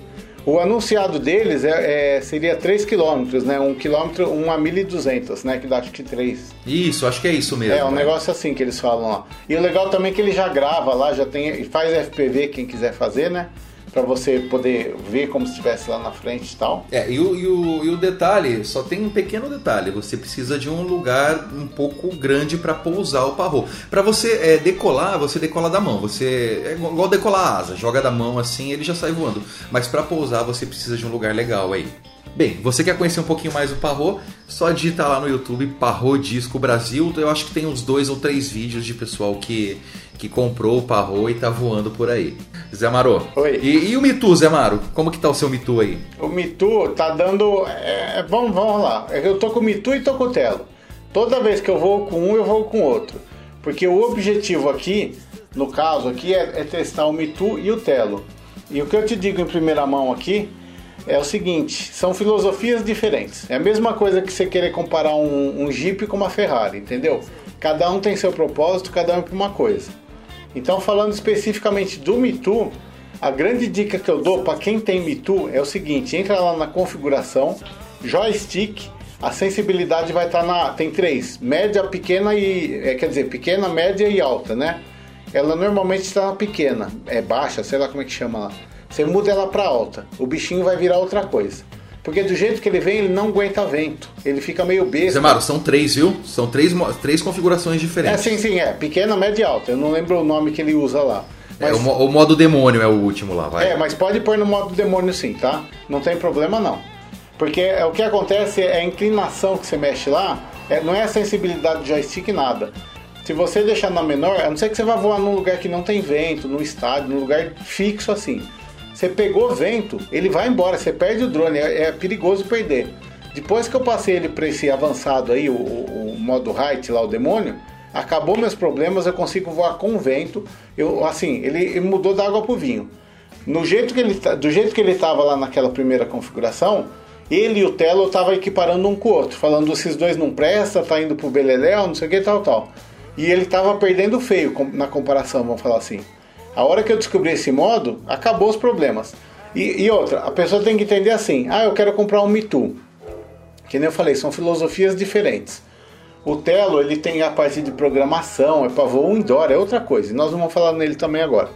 O anunciado deles é, é- seria 3 km, né? 1 km, 1 a 1.200, né? Que dá acho que 3. Isso, acho que é isso mesmo. É, um né? negócio assim que eles falam lá. E o legal também é que ele já grava lá, já tem, e faz FPV quem quiser fazer, né? Pra você poder ver como se estivesse lá na frente e tal. É, e o, e, o, e o detalhe, só tem um pequeno detalhe. Você precisa de um lugar um pouco grande para pousar o parro. Para você é, decolar, você decola da mão. Você é igual decolar a asa, joga da mão assim, ele já sai voando. Mas para pousar você precisa de um lugar legal aí. Bem, você quer conhecer um pouquinho mais o Parro? Só digita lá no YouTube Parro Disco Brasil. Eu acho que tem uns dois ou três vídeos de pessoal que, que comprou o Parro e tá voando por aí. Zé Maro. Oi. E, e o Mitu, Zé Maro? Como que tá o seu Mitu aí? O Mitu tá dando. é, vamos, vamos lá. Eu tô com o Mitu e tô com o Telo. Toda vez que eu vou com um, eu vou com o outro. Porque o objetivo aqui, no caso aqui, é, é testar o Mitu e o Telo. E o que eu te digo em primeira mão aqui é o seguinte: são filosofias diferentes. É a mesma coisa que você querer comparar um, um Jeep com uma Ferrari, entendeu? Cada um tem seu propósito, cada um é para uma coisa. Então, falando especificamente do Mitu, a grande dica que eu dou para quem tem Mitu é o seguinte: entra lá na configuração, joystick, a sensibilidade vai estar na. Tem três: média, pequena e. é, quer dizer, pequena, média e alta, né? Ela normalmente está na pequena, é baixa, sei lá como é que chama lá. Você muda ela para alta, o bichinho vai virar outra coisa. Porque do jeito que ele vem, ele não aguenta vento. Ele fica meio Zé besta. Maro, são três, viu? São três, três configurações É, diferentes. sim, sim, é. Pequena, média e alta. Eu não lembro o nome que ele usa lá. É, Mas, o, mo- o modo demônio é o último lá, vai. é, mas pode pôr no modo demônio sim, tá? Não tem problema não. Porque é, o que acontece é a inclinação que você mexe lá, é, não é a sensibilidade do joystick nada. Se você deixar na menor, a não ser que você vá voar num lugar que não tem vento, num estádio, num lugar fixo assim. Você pegou vento, ele vai embora, você perde o drone, é, é perigoso perder. Depois que eu passei ele para esse avançado aí, o, o- modo height lá, o demônio, acabou meus problemas, eu consigo voar com vento. Eu, assim, ele, ele mudou da água pro vinho. No jeito que ele, tá- do jeito que ele estava lá naquela primeira configuração, ele e o Telo estavam equiparando um com o outro, falando esses dois não presta, tá indo pro Beleléu, não sei o que, tal, tal. E ele estava perdendo feio na comparação, vamos falar assim. A hora que eu descobri esse modo, acabou os problemas. E, e outra, a pessoa tem que entender assim: ah, eu quero comprar um Mitu. Que nem eu falei, são filosofias diferentes. O Telo, ele tem a parte de programação, é para voo indoor, é outra coisa. E nós vamos falar nele também agora.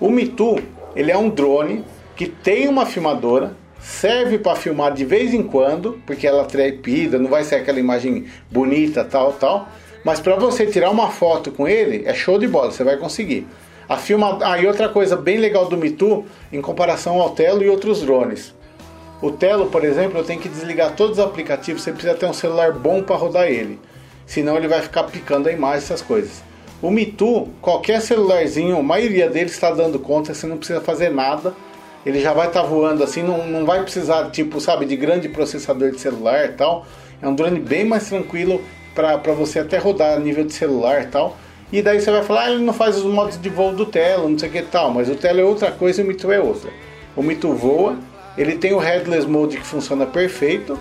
O Mitu, ele é um drone que tem uma filmadora, serve para filmar de vez em quando, porque ela é trepida, não vai ser aquela imagem bonita, tal, tal. Mas para você tirar uma foto com ele, é show de bola, você vai conseguir. A filma... Ah, e outra coisa bem legal do Mitu, em comparação ao Telo e outros drones. O Telo, por exemplo, eu tenho que desligar todos os aplicativos. Você precisa ter um celular bom para rodar ele. Senão ele vai ficar picando a imagem, essas coisas. O Mitu, qualquer celularzinho, a maioria deles está dando conta, você não precisa fazer nada. Ele já vai estar voando assim, não, não vai precisar, tipo, sabe, de grande processador de celular e tal. É um drone bem mais tranquilo para você até rodar a nível de celular e tal. E daí você vai falar, ah, ele não faz os modos de voo do Telo, não sei o que tal. Mas o Telo é outra coisa e o Mitu é outra. O Mitu voa, ele tem o Headless Mode que funciona perfeito.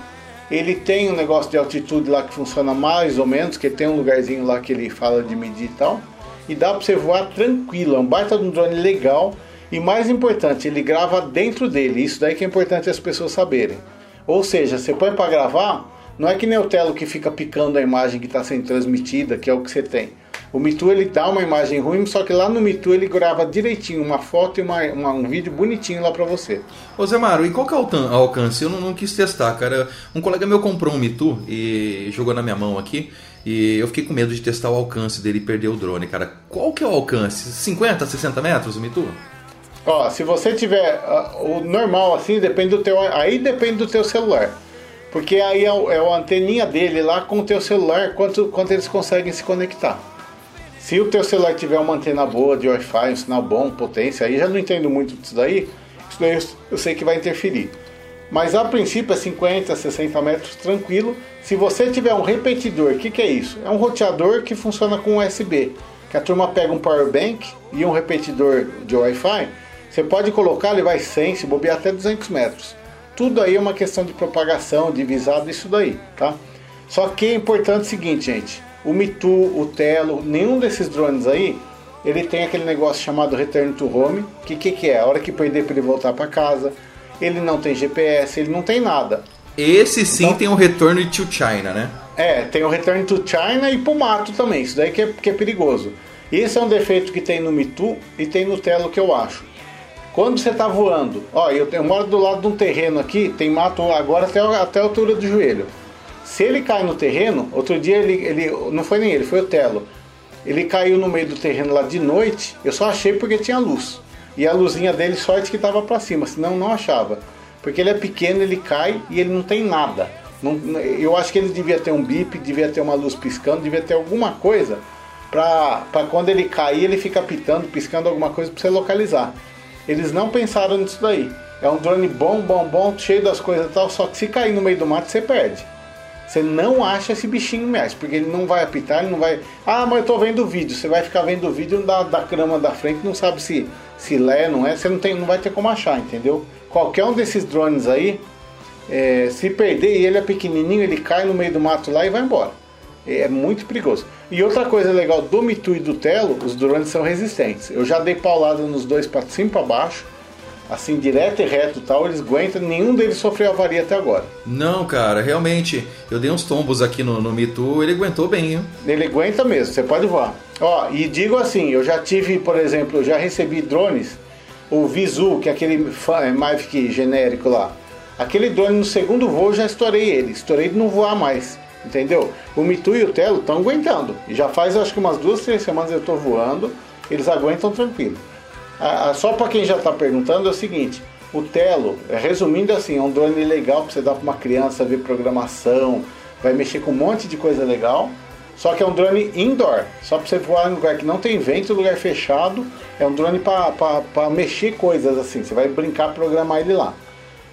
Ele tem um negócio de altitude lá que funciona mais ou menos, que tem um lugarzinho lá que ele fala de medir e tal. E dá pra você voar tranquilo, é um baita de um drone legal. E mais importante, ele grava dentro dele. Isso daí que é importante as pessoas saberem. Ou seja, você põe para gravar, não é que nem o Telo que fica picando a imagem que está sendo transmitida, que é o que você tem. O Mitu ele dá uma imagem ruim, só que lá no Mitu ele grava direitinho uma foto e uma, uma- um vídeo bonitinho lá para você. Ô Zé Maro, e qual que é o alcance? Eu não, não quis testar, cara. Um colega meu comprou um Mitu e jogou na minha mão aqui. E eu fiquei com medo de testar o alcance dele e perder o drone, cara. Qual que é o alcance? 50, 60 metros o Mitu? Ó, se você tiver ah, o normal assim, depende do teu, aí depende do teu celular. Porque aí é, o- é a anteninha dele lá com o teu celular, quanto, quanto eles conseguem se conectar. Se o teu celular tiver uma antena boa de Wi-Fi, um sinal bom, potência, aí já não entendo muito disso daí, isso daí eu, sei que vai interferir. Mas a princípio é 50, 60 metros tranquilo. Se você tiver um repetidor, o que, que é isso? É um roteador que funciona com USB. Que a turma pega um power bank e um repetidor de Wi-Fi. Você pode colocar, ele vai 100, se bobear até 200 metros. Tudo aí é uma questão de propagação, de visado, isso daí, tá? Só que é importante o seguinte, gente. O Mitu, o Telo, nenhum desses drones aí, ele tem aquele negócio chamado Return to Home. Que que, que é? A hora que perder para ele voltar para casa. Ele não tem GPS, ele não tem nada. Esse sim Então- tem o Return to China, né? É, tem o Return to China e pro mato também. Isso daí que é, que é perigoso. Esse é um defeito que tem no Mitu e tem no Telo que eu acho. Quando você tá voando, ó, eu, eu moro do lado de um terreno aqui, tem mato agora até, até a altura do joelho. Se ele cai no terreno, outro dia ele, ele. Não foi nem ele, foi o Telo. Ele caiu no meio do terreno lá de noite, eu só achei porque tinha luz. E a luzinha dele, sorte que tava para cima, senão não achava. Porque ele é pequeno, ele cai e ele não tem nada. Não- eu acho que ele devia ter um bip, devia ter uma luz piscando, devia ter alguma coisa para quando ele cair ele fica pitando, piscando alguma coisa para você localizar. Eles não pensaram nisso daí. É um drone bom, bom, bom, cheio das coisas e tal, só que se cair no meio do mato você perde. Você não acha esse bichinho mais, porque ele não vai apitar, ele não vai. Ah, mas eu tô vendo o vídeo. Você vai ficar vendo o vídeo da, da grama da frente, não sabe se, se lé, não é. Você não, tem, não vai ter como achar, entendeu? Qualquer um desses drones aí, é, se perder e ele é pequenininho, ele cai no meio do mato lá e vai embora. É muito perigoso. E outra coisa legal do Mitu e do Telo, os drones são resistentes. Eu já dei paulada nos dois para cima e para baixo, assim direto e reto e tal, eles aguentam, nenhum deles sofreu avaria até agora. Não, cara, realmente, eu dei uns tombos aqui no, no Too, ele aguentou bem, hein? Ele aguenta mesmo, você pode voar. Ó, e digo assim, eu já tive, por exemplo, eu já recebi drones, o Visu, que é aquele é, Mavic genérico lá. Aquele drone no segundo voo eu já estourei ele, estourei de não voar mais, entendeu? O Mitu e o Telo estão aguentando. E já faz acho que umas duas, três semanas eu estou voando, eles aguentam tranquilo. Ah, ah, só para quem já está perguntando é o seguinte, o Telo, é, resumindo assim, é um drone legal para você dar para uma criança ver programação, vai mexer com um monte de coisa legal. Só que é um drone indoor, só para você voar em lugar que não tem vento, lugar fechado. É um drone para mexer coisas assim, você vai brincar, programar ele lá.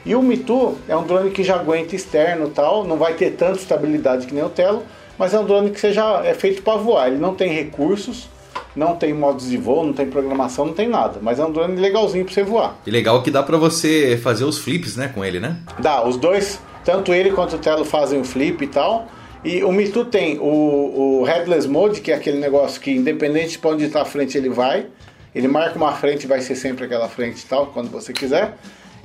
E o Mitu é um drone que já aguenta externo tal, não vai ter tanta estabilidade que nem o Telo, mas é um drone que seja é feito para voar. Ele não tem recursos, não tem modos de voo, não tem programação, não tem nada, mas é um drone legalzinho para você voar. E legal que dá pra você fazer os flips, né, com ele, né? Dá, os dois, tanto ele quanto o Telo fazem o flip e tal. E o Mitu tem o, o Headless Mode, que é aquele negócio que independente de onde está a frente ele vai. Ele marca uma frente e vai ser sempre aquela frente e tal, quando você quiser.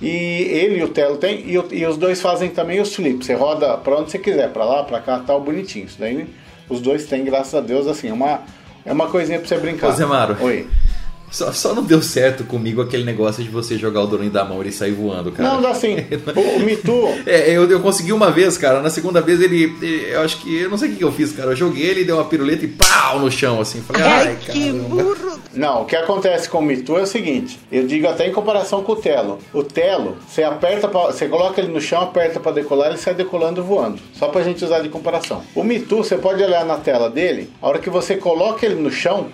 E ele e o Telo tem, e, e os dois fazem também os flips. Você roda pra onde você quiser, pra lá, pra cá, tal, bonitinho. Isso daí os dois têm, graças a Deus, assim, é uma, é uma coisinha pra você brincar. Ô, Zé Maro. Oi. Só, só não deu certo comigo aquele negócio de você jogar o drone da mão e ele sair voando, cara. Não, dá assim. O, Mitu, É, eu, eu consegui uma vez, cara. Na segunda vez ele, ele- Eu acho que. Eu não sei o que que eu fiz, cara. Eu joguei ele, deu uma piruleta e pau no chão, assim. Falei, ai, caramba. Não, o que acontece com o Mitu é o seguinte, eu digo até em comparação com o Telo. O Telo, você aperta, pra, você coloca ele no chão, aperta para decolar, ele sai decolando voando. Só pra gente usar de comparação. O Mitu, você pode olhar na tela dele, a hora que você coloca ele no chão,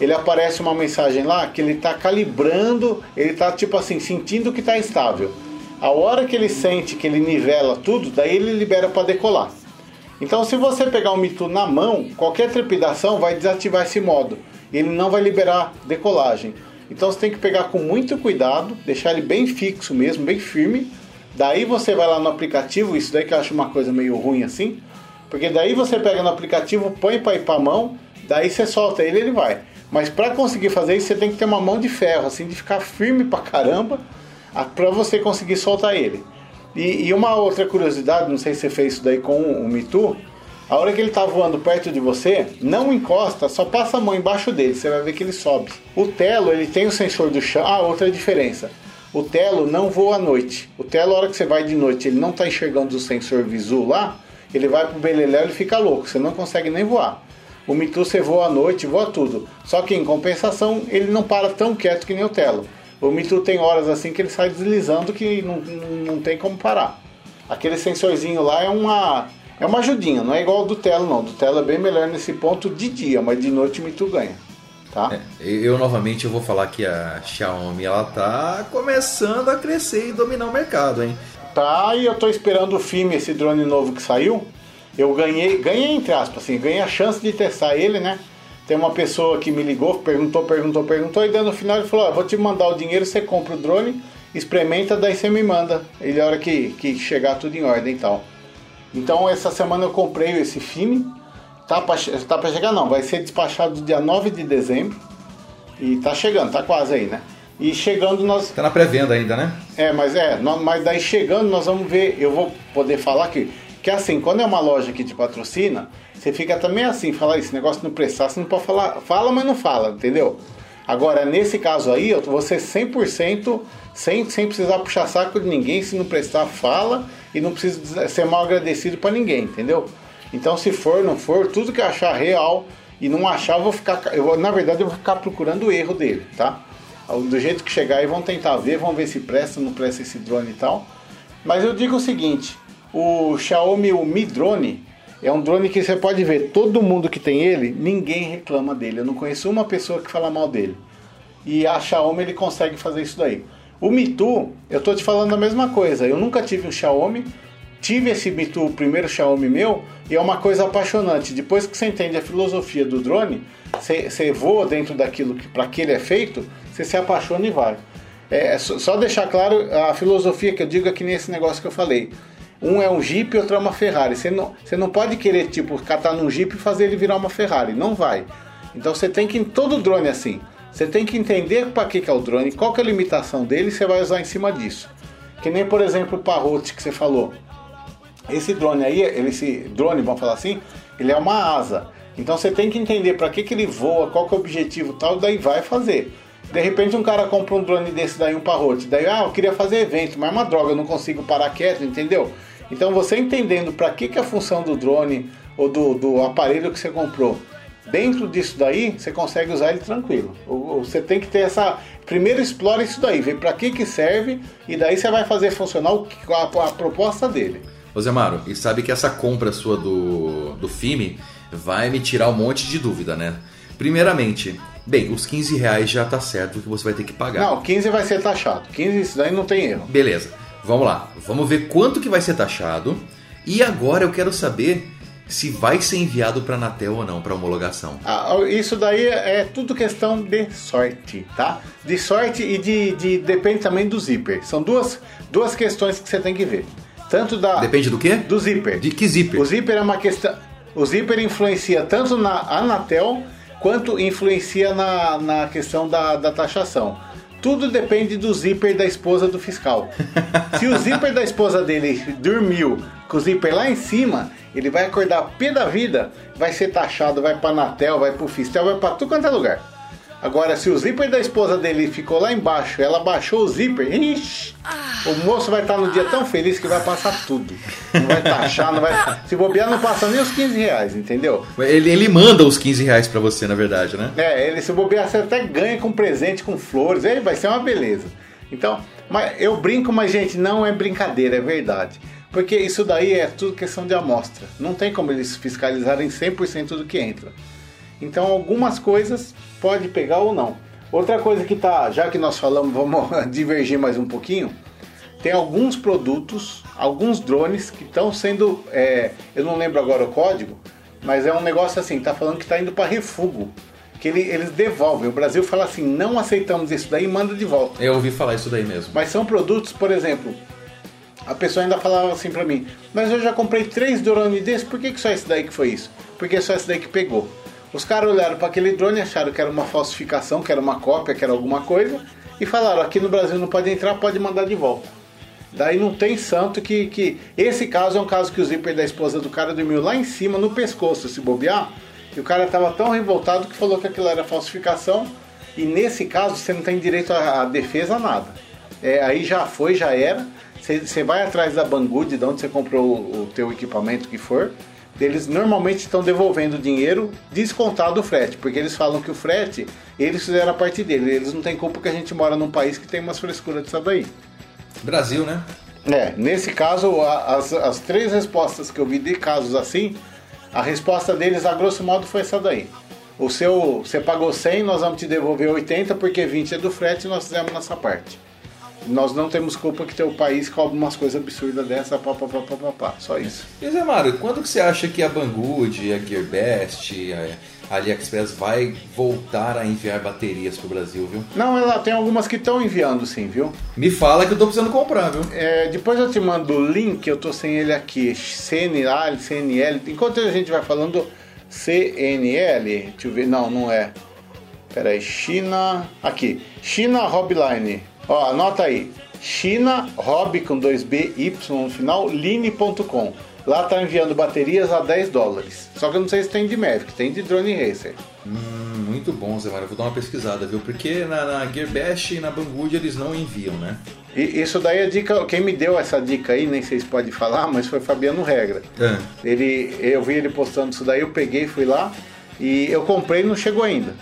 ele aparece uma mensagem lá que ele tá calibrando, ele tá tipo assim, sentindo que tá estável. A hora que ele sente que ele nivela tudo, daí ele libera para decolar. Então, se você pegar o Mitu na mão, qualquer trepidação vai desativar esse modo. Ele não vai liberar decolagem. Então, você tem que pegar com muito cuidado, deixar ele bem fixo mesmo, bem firme. Daí você vai lá no aplicativo, isso daí que eu acho uma coisa meio ruim assim. Porque daí você pega no aplicativo, põe para ir para a mão, daí você solta ele ele vai. Mas para conseguir fazer isso, você tem que ter uma mão de ferro, assim, de ficar firme pra caramba, para você conseguir soltar ele. E, e uma outra curiosidade, não sei se você fez isso daí com o Mitu, a hora que ele tá voando perto de você, não encosta, só passa a mão embaixo dele, você vai ver que ele sobe. O Telo, ele tem o sensor do chão. Ah, outra diferença. O Telo não voa à noite. O Telo, a hora que você vai de noite, ele não tá enxergando o sensor visu lá, ele vai pro beleléu e fica louco, você não consegue nem voar. O Mitu você voa à noite, voa tudo. Só que em compensação, ele não para tão quieto que nem o Telo. O Mitu tem horas assim que ele sai deslizando que não, não, não tem como parar. Aquele sensorzinho lá é uma é uma ajudinha, não é igual ao do Telo não. Do Telo é bem melhor nesse ponto de dia, mas de noite o Mitu ganha. Tá? É, eu novamente eu vou falar que a Xiaomi ela tá começando a crescer e dominar o mercado, hein? Tá, e eu tô esperando o filme, esse drone novo que saiu. Eu ganhei, ganhei entre aspas, assim, ganhei a chance de testar ele, né? Tem uma pessoa que me ligou, perguntou, perguntou, perguntou, e daí no final ele falou, ó, vou te mandar o dinheiro, você compra o drone, experimenta, daí você me manda. Ele a hora que, que chegar tudo em ordem e tal. Então essa semana eu comprei esse filme. Tá pra, che- tá pra chegar não, vai ser despachado dia 9 de dezembro. E tá chegando, tá quase aí, né? E chegando nós Tá na pré-venda ainda, né? é, mas é, nó- mas daí chegando nós vamos ver, eu vou poder falar que, que assim, quando é uma loja que te patrocina, você fica também assim, falar esse negócio não prestar, você não pode falar, fala, mas não fala, entendeu? Agora, nesse caso aí, eu vou ser 100% sem, sem precisar puxar saco de ninguém, se não prestar, fala, e não precisa ser mal agradecido pra ninguém, entendeu? Então, se for, não for, tudo que achar real e não achar, eu vou ficar, eu vou, na verdade, eu vou ficar procurando o erro dele, tá? do jeito que chegar aí, vão tentar ver, vão ver se presta, não presta esse drone e tal. Mas eu digo o seguinte, o Xiaomi o Mi Drone é um drone que você pode ver, todo mundo que tem ele, ninguém reclama dele. Eu não conheço uma pessoa que fala mal dele. E a Xiaomi ele consegue fazer isso daí. O Mitu, eu tô te falando a mesma coisa. Eu nunca tive um Xiaomi, tive esse Mitu, o primeiro Xiaomi meu, e é uma coisa apaixonante. Depois que você entende a filosofia do drone, você, você voa dentro daquilo que para que ele é feito, você se apaixona e vai. É, só só deixar claro a filosofia que eu digo aqui nesse negócio que eu falei. Um é um Jeep e outro é uma Ferrari. Você não, você não pode querer, tipo, catar num Jeep e fazer ele virar uma Ferrari. Não vai. Então você tem que, todo drone é assim. Você tem que entender para que, que é o drone, qual que é a limitação dele e você vai usar em cima disso. Que nem, por exemplo, o Parrot que você falou. Esse drone aí, esse drone, vamos falar assim, ele é uma asa. Então você tem que entender para que, que ele voa, qual que é o objetivo tal, daí vai fazer. De repente um cara compra um drone desse daí, um parrote, daí, ah, eu queria fazer evento, mas é uma droga, eu não consigo parar quieto, entendeu? Então você entendendo para que, que é a função do drone ou do, do aparelho que você comprou, dentro disso daí, você consegue usar ele tranquilo. Você tem que ter essa. Primeiro explora isso daí, vê para que, que serve, e daí você vai fazer funcionar o a, a proposta dele. Ô Zé Maro, e sabe que essa compra sua do, do FIME vai me tirar um monte de dúvida, né? Primeiramente, bem, os 15 reais já tá certo que você vai ter que pagar. Não, 15 vai ser taxado. 15 isso daí não tem erro. Beleza, vamos lá. Vamos ver quanto que vai ser taxado. E agora eu quero saber se vai ser enviado para Anatel ou não, para homologação. Ah, Isso daí é tudo questão de sorte, tá? De sorte e de, de- depende também do zíper. São duas, duas questões que você tem que ver. Tanto da Depende do quê? do zíper. De que zíper? O zíper é uma questão. O zíper influencia tanto na Anatel quanto influencia na, na questão da, da taxação. Tudo depende do zíper da esposa do fiscal. Se o zíper da esposa dele dormiu com o zíper lá em cima, ele vai acordar pé da vida, vai ser taxado, vai pra Anatel, vai pro Fistel, vai pra tudo quanto é lugar. Agora, se o zíper da esposa dele ficou lá embaixo, ela baixou o zíper, ixi, o moço vai estar no dia tão feliz que vai passar tudo. Não vai taxar, não vai. Se bobear, não passa nem os 15 reais, entendeu? Ele, ele manda os 15 reais para você, na verdade, né? É, ele se bobear, você até ganha com presente, com flores, aí vai ser uma beleza. Então, mas eu brinco, mas gente, não é brincadeira, é verdade. Porque isso daí é tudo questão de amostra. Não tem como eles fiscalizarem 100% do que entra. Então, algumas coisas pode pegar ou não. Outra coisa que tá, já que nós falamos, vamos [LAUGHS] divergir mais um pouquinho. Tem alguns produtos, alguns drones que estão sendo, é, eu não lembro agora o código, mas é um negócio assim, tá falando que está indo para refugo, que ele- eles devolvem. O Brasil fala assim, não aceitamos isso daí, manda de volta. Eu ouvi falar isso daí mesmo. Mas são produtos, por exemplo, a pessoa ainda falava assim pra mim, mas eu já comprei três drones desses, por que, que só esse daí que foi isso? Porque só esse daí que pegou. Os caras olharam para aquele drone acharam que era uma falsificação, que era uma cópia, que era alguma coisa, e falaram, aqui no Brasil não pode entrar, pode mandar de volta. Daí não tem santo que, que. Esse caso é um caso que o zíper da esposa do cara dormiu lá em cima, no pescoço, se bobear. E o cara tava tão revoltado que falou que aquilo era falsificação. E nesse caso você não tem direito à, à defesa nada. É, aí já foi, já era. Você vai atrás da Banggood, de onde você comprou o, o teu equipamento que for. Eles normalmente estão devolvendo o dinheiro descontado o frete, porque eles falam que o frete, eles fizeram a parte dele. Eles não têm culpa que a gente mora num país que tem umas frescuras disso daí. Brasil, né? É, nesse caso, as, as três respostas que eu vi de casos assim, a resposta deles, a grosso modo, foi essa daí. O seu, você pagou 100, nós vamos te devolver 80, porque 20 é do frete e nós fizemos nossa parte. Nós não temos culpa que teu país cobra umas coisas absurdas dessa, pá, pá, pá, pá, pá, pá. Só isso. E Zé Mário, quando que você acha que a Banggood, a Gearbest, a AliExpress vai voltar a enviar baterias pro Brasil, viu? Não, ela tem algumas que estão enviando sim, viu? Me fala que eu tô precisando comprar, viu? É, depois eu te mando o link, eu tô sem ele aqui, CNL, CNL. Enquanto a gente vai falando CNL, deixa eu ver, não, não é. Pera aí, China, aqui, China Hobline. Ó, anota aí, China Hob com 2B, Y no final, line.com. Lá tá enviando baterias a 10 dólares. Só que eu não sei se tem de Mavic, tem de Drone Racer. Hum, muito bom, Zé Mário. Vou dar uma pesquisada, viu? Porque na, na Gearbest e na Banggood eles não enviam, né? E isso daí é dica, quem me deu essa dica aí, nem sei se pode falar, mas foi Fabiano Regra. É. Ele, eu vi ele postando isso daí, eu peguei, fui lá e eu comprei e não chegou ainda.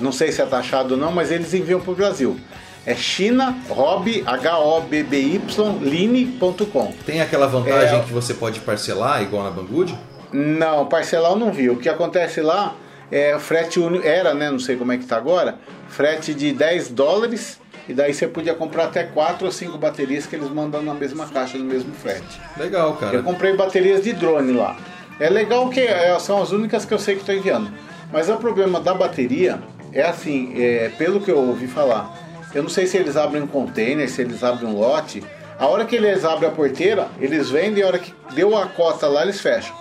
Não sei se é taxado ou não, mas eles enviam para o Brasil. É China, Hobby, H-O-B-B-Y, line.com. Tem aquela vantagem É. que você pode parcelar igual na Banggood? Não, parcelar eu não vi. O que acontece lá é frete único, era, né? Não sei como é que tá agora. Frete de 10 dólares. E daí você podia comprar até 4 ou 5 baterias que eles mandam na mesma caixa, no mesmo frete. Legal, cara. Eu comprei baterias de drone lá. É legal que é, são as únicas que eu sei que estou enviando. Mas o problema da bateria é assim, é, pelo que eu ouvi falar, eu não sei se eles abrem um container, se eles abrem um lote. A hora que eles abrem a porteira, eles vendem, a hora que deu a cota lá, eles fecham.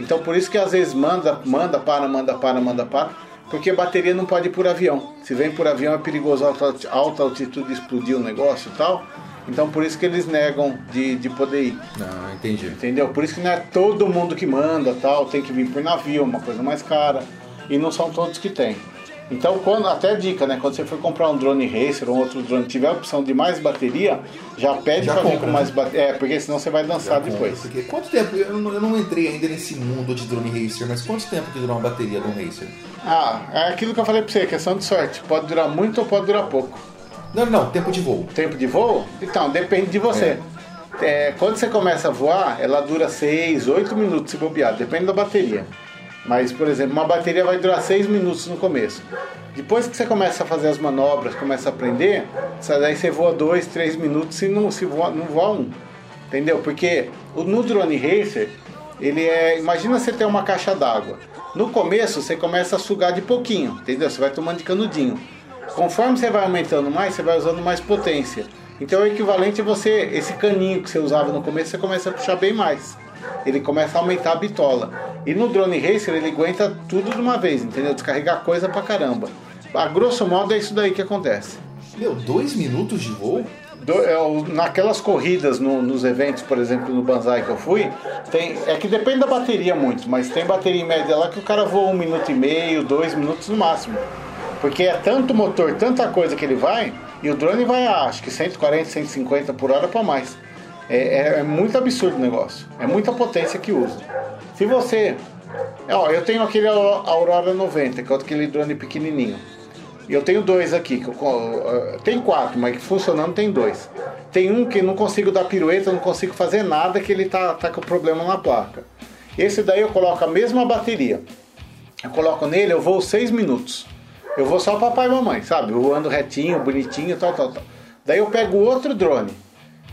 Então por isso que às vezes manda, manda, para, manda, para, manda, para. Porque a bateria não pode ir por avião. Se vem por avião é perigoso alta, alta altitude explodir o negócio e tal. Então por isso que eles negam de, de poder ir. Ah, entendi. Entendeu? Por isso que não é todo mundo que manda tal, tem que vir por navio, uma coisa mais cara. E não são todos que tem. Então, quando, até dica, né? Quando você for comprar um drone racer ou outro drone, tiver a opção de mais bateria, já pede Já pra vir compra, com né? mais bateria. É, porque senão você vai dançar depois. Porque quanto tempo? Eu não, eu não entrei ainda nesse mundo de drone racer, mas quanto tempo que dura uma bateria de um racer? Ah, é aquilo que eu falei pra você, questão de sorte. Pode durar muito ou pode durar pouco. Não, não, tempo de voo. Tempo de voo? Então, depende de você. É, quando você começa a voar, ela dura 6, 8 minutos se bobear, depende da bateria. Mas, por exemplo, uma bateria vai durar 6 minutos no começo. Depois que você começa a fazer as manobras, começa a aprender, daí você voa 2, 3 minutos e não, se voa, não voa um. Entendeu? Porque o- no drone racer, ele é. Imagina você ter uma caixa d'água. No começo você começa a sugar de pouquinho, entendeu? Você vai tomando de canudinho. Conforme você vai aumentando mais, você vai usando mais potência. Então é equivalente a você, esse caninho que você usava no começo, você começa a puxar bem mais. Ele começa a aumentar a bitola. E no drone racer ele aguenta tudo de uma vez, entendeu? Descarregar coisa pra caramba. A grosso modo é isso daí que acontece. Meu, dois minutos de voo? É, naquelas corridas no- nos eventos, por exemplo, no Banzai que eu fui, tem, é que depende da bateria muito, mas tem bateria em média lá que o cara voa um minuto e meio, dois minutos no máximo. Porque é tanto motor, tanta coisa que ele vai, e o drone vai a acho que 140, 150 por hora para mais. É, é- é muito absurdo o negócio. É muita potência que usa. Se você. Ó, eu tenho aquele Auro- Aurora 90, que é aquele drone pequenininho. E eu tenho dois aqui, que eu, eh, tem quatro, mas funcionando tem dois. Tem um que não consigo dar pirueta, não consigo fazer nada, que ele tá, tá com problema na placa. Esse daí eu coloco a mesma bateria. Eu coloco nele, eu vou seis minutos. Eu vou só papai e mamãe, sabe? Eu ando retinho, bonitinho, tal, tal, tal. Daí eu pego outro drone.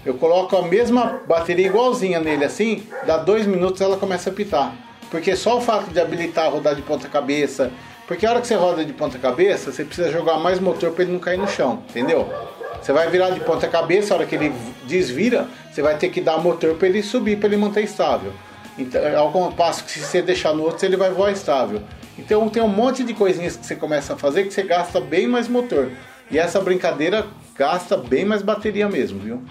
Eu coloco a mesma bateria igualzinha nele assim, dá dois minutos ela começa a pitar. Porque só o fato de habilitar rodar de ponta cabeça. Porque a hora que você roda de ponta cabeça, você precisa jogar mais motor para ele não cair no chão, entendeu? Você vai virar de ponta cabeça, a hora que ele desvira, você vai ter que dar motor para ele subir, para ele manter estável. Então, ao passo que se você deixar no outro, ele vai voar estável. Então tem um monte de coisinhas que você começa a fazer que você gasta bem mais motor. E essa brincadeira gasta bem mais bateria mesmo, viu?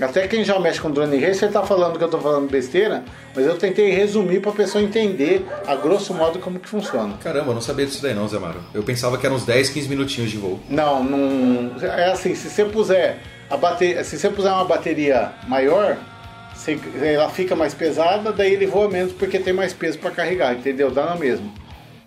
Até quem já mexe com drone racer tá falando que eu tô falando besteira, mas eu tentei resumir pra pessoa entender a grosso modo como que funciona. Caramba, eu não sabia disso daí não, Zé Maro. Eu pensava que eram uns 10, 15 minutinhos de voo. Não, não. É assim, se você puser a bateria, se você puser uma bateria maior, você- ela fica mais pesada, daí ele voa menos porque tem mais peso para carregar, entendeu? Dá na mesma.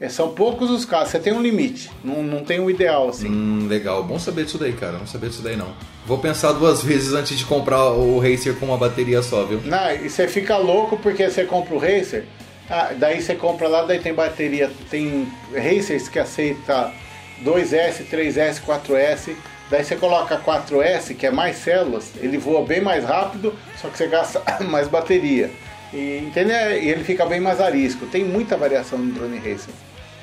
É, são poucos os casos, você tem um limite, não, não tem um ideal assim. Hum, legal. Bom saber disso daí, cara. Não sabia disso daí não. Vou pensar duas vezes antes de comprar o Racer com uma bateria só, viu? Não, e você fica louco porque você compra o Racer, ah, daí você compra lá, daí tem bateria, tem Racers que aceita 2S, 3S, 4S, daí você coloca 4S, que é mais células, ele voa bem mais rápido, só que você gasta [LAUGHS] mais bateria. E, entendeu? E ele fica bem mais arisco. Tem muita variação no drone Racer.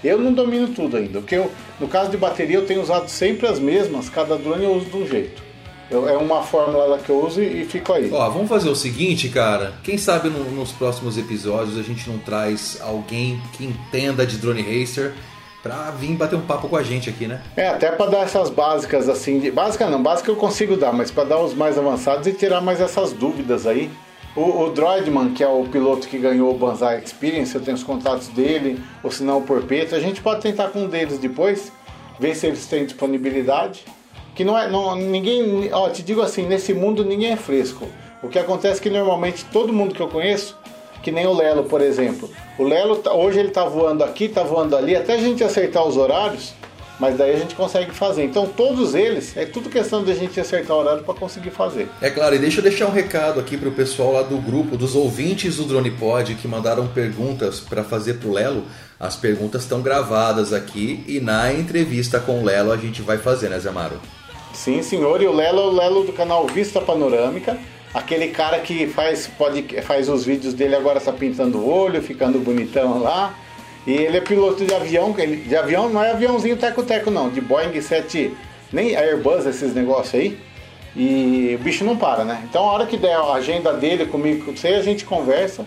Eu não domino tudo ainda, porque eu, no caso de bateria eu tenho usado sempre as mesmas, cada drone eu uso de um jeito. Eu- é uma fórmula lá que eu uso e, e fico aí. Ó, vamos fazer o seguinte, cara. Quem sabe no- nos próximos episódios a gente não traz alguém que entenda de drone racer pra vir bater um papo com a gente aqui, né? É, até para dar essas básicas assim, de, básica não, básica eu consigo dar, mas para dar os mais avançados e tirar mais essas dúvidas aí. O, o Droidman, que é o piloto que ganhou o Banzai Experience, eu tenho os contatos dele, ou se não o Porpeta, a gente pode tentar com um deles depois, ver se eles têm disponibilidade. Que não é, não, ninguém, ó, te digo assim, nesse mundo ninguém é fresco. O que acontece é que normalmente todo mundo que eu conheço, que nem o Lelo, por exemplo. O Lelo, tá- hoje ele tá voando aqui, tá voando ali, até a gente acertar os horários, Mas daí a gente consegue fazer. Então todos eles, é tudo questão de a gente acertar o horário para conseguir fazer. É claro, e deixa eu deixar um recado aqui pro pessoal lá do grupo, dos ouvintes do Drone Pod que mandaram perguntas para fazer pro Lelo. As perguntas estão gravadas aqui e na entrevista com o Lelo a gente vai fazer, né, Zé Maro? Sim, senhor. E o Lelo é o Lelo do canal Vista Panorâmica. Aquele cara que faz, pode, faz os vídeos dele agora tá pintando o olho, ficando bonitão lá. E ele é piloto de avião, ele- de avião não é aviãozinho teco-teco não, de Boeing 7, nem Airbus esses negócios aí. E o bicho não para, né? Então a hora que der a agenda dele comigo, com você, a gente conversa.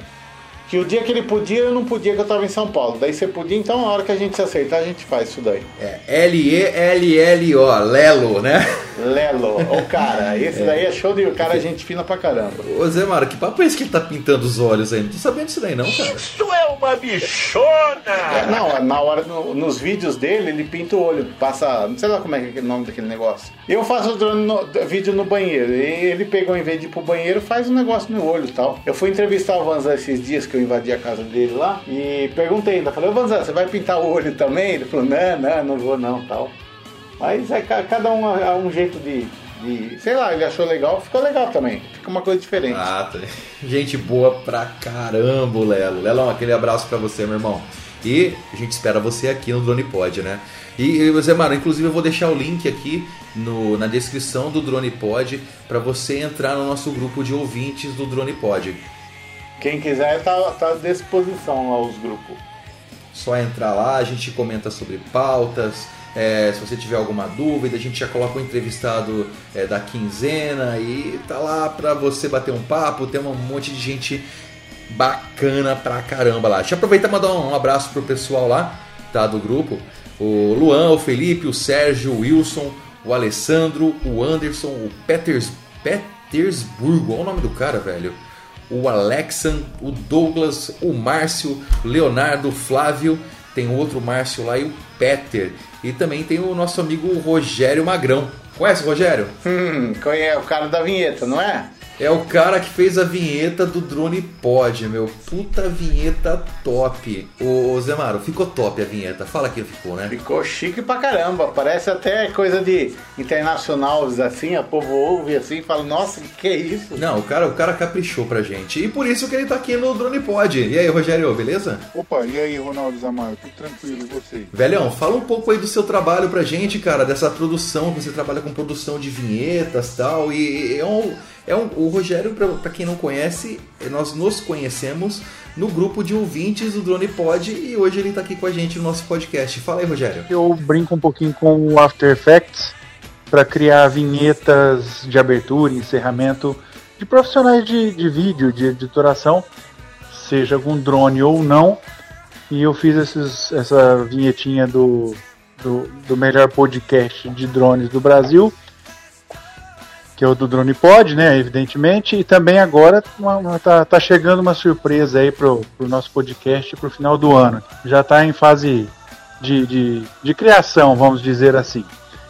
Que o dia que ele podia, eu não podia, que eu tava em São Paulo. Daí você podia, então a hora que a gente se acertar, a gente faz isso daí. É L-E-L-L-O, Lelo, né? [LAUGHS] Lelo, o cara, esse daí é show de o cara, é gente fina pra caramba. Ô Zé Maro, que papo é esse que ele tá pintando os olhos aí? Não tô sabendo disso daí não, cara. Isso é uma bichona! É, não, na hora, no- nos vídeos dele, ele pinta o olho, passa, não sei lá como é que é o nome daquele negócio. Eu faço drone no- vídeo no banheiro, e ele pegou, em vez de ir pro banheiro, faz um negócio no olho e tal. Eu fui entrevistar o Vanzan esses dias que eu invadi a casa dele lá, e perguntei ainda, falei, ô Vanzan, você vai pintar o olho também? Ele falou, não, não, não vou não, tal. Mas é ca- cada um é um jeito de, de- sei lá, ele achou legal, ficou legal também, fica uma coisa diferente. Ah, tá. [LAUGHS] Gente boa pra caramba, Lelo. Lelão, aquele abraço pra você, meu irmão. E a gente espera você aqui no Drone Pod, né? E, e, Zé Maro, inclusive eu vou deixar o link aqui no, na descrição do Drone Pod pra você entrar no nosso grupo de ouvintes do Drone Pod. Quem quiser tá, tá à disposição lá os grupos. Só entrar lá, a gente comenta sobre pautas. É, se você tiver alguma dúvida, a gente já coloca o entrevistado é, da quinzena e tá lá pra você bater um papo. Tem um monte de gente bacana pra caramba lá. Deixa eu aproveitar e mandar um abraço pro pessoal lá, tá? Do grupo. O Luan, o Felipe, o Sérgio, o Wilson, o Alessandro, o Anderson, o Peters, Petersburgo. Olha o nome do cara, velho o Alexan, o Douglas, o Márcio, Leonardo, Flávio, tem outro Márcio lá e o Peter. E também tem o nosso amigo Rogério Magrão. Conhece o Rogério? Hum, é o cara da vinheta, não é? É o cara que fez a vinheta do Drone Pod, meu. Puta vinheta top. Ô, ô Zé Maro, ficou top a vinheta. Fala que ficou, né? Ficou chique pra caramba. Parece até coisa de internacional, assim, a povo ouve assim e fala, nossa, que que é isso? Não, o cara, o cara caprichou pra gente. E por isso que ele tá aqui no Drone Pod. E aí, Rogério, beleza? Opa, e aí, Ronaldo Zamar? Tudo tranquilo, e vocês? Velhão, fala um pouco aí do seu trabalho pra gente, cara, dessa produção, que você trabalha com produção de vinhetas e tal, e é um, é um, o Rogério, pra quem não conhece, nós nos conhecemos no grupo de ouvintes do Drone Pod e hoje ele tá aqui com a gente no nosso podcast. Fala aí, Rogério. Eu brinco um pouquinho com o After Effects para criar vinhetas de abertura e encerramento de profissionais de, de vídeo, de editoração, seja com drone ou não. E eu fiz esses, essa vinhetinha do, do, do melhor podcast de drones do Brasil, que é o do Drone Pod, né? Evidentemente. E também agora uma- uma- tá, tá chegando uma surpresa aí pro, pro nosso podcast pro final do ano. Já tá em fase de, de, de criação, vamos dizer assim.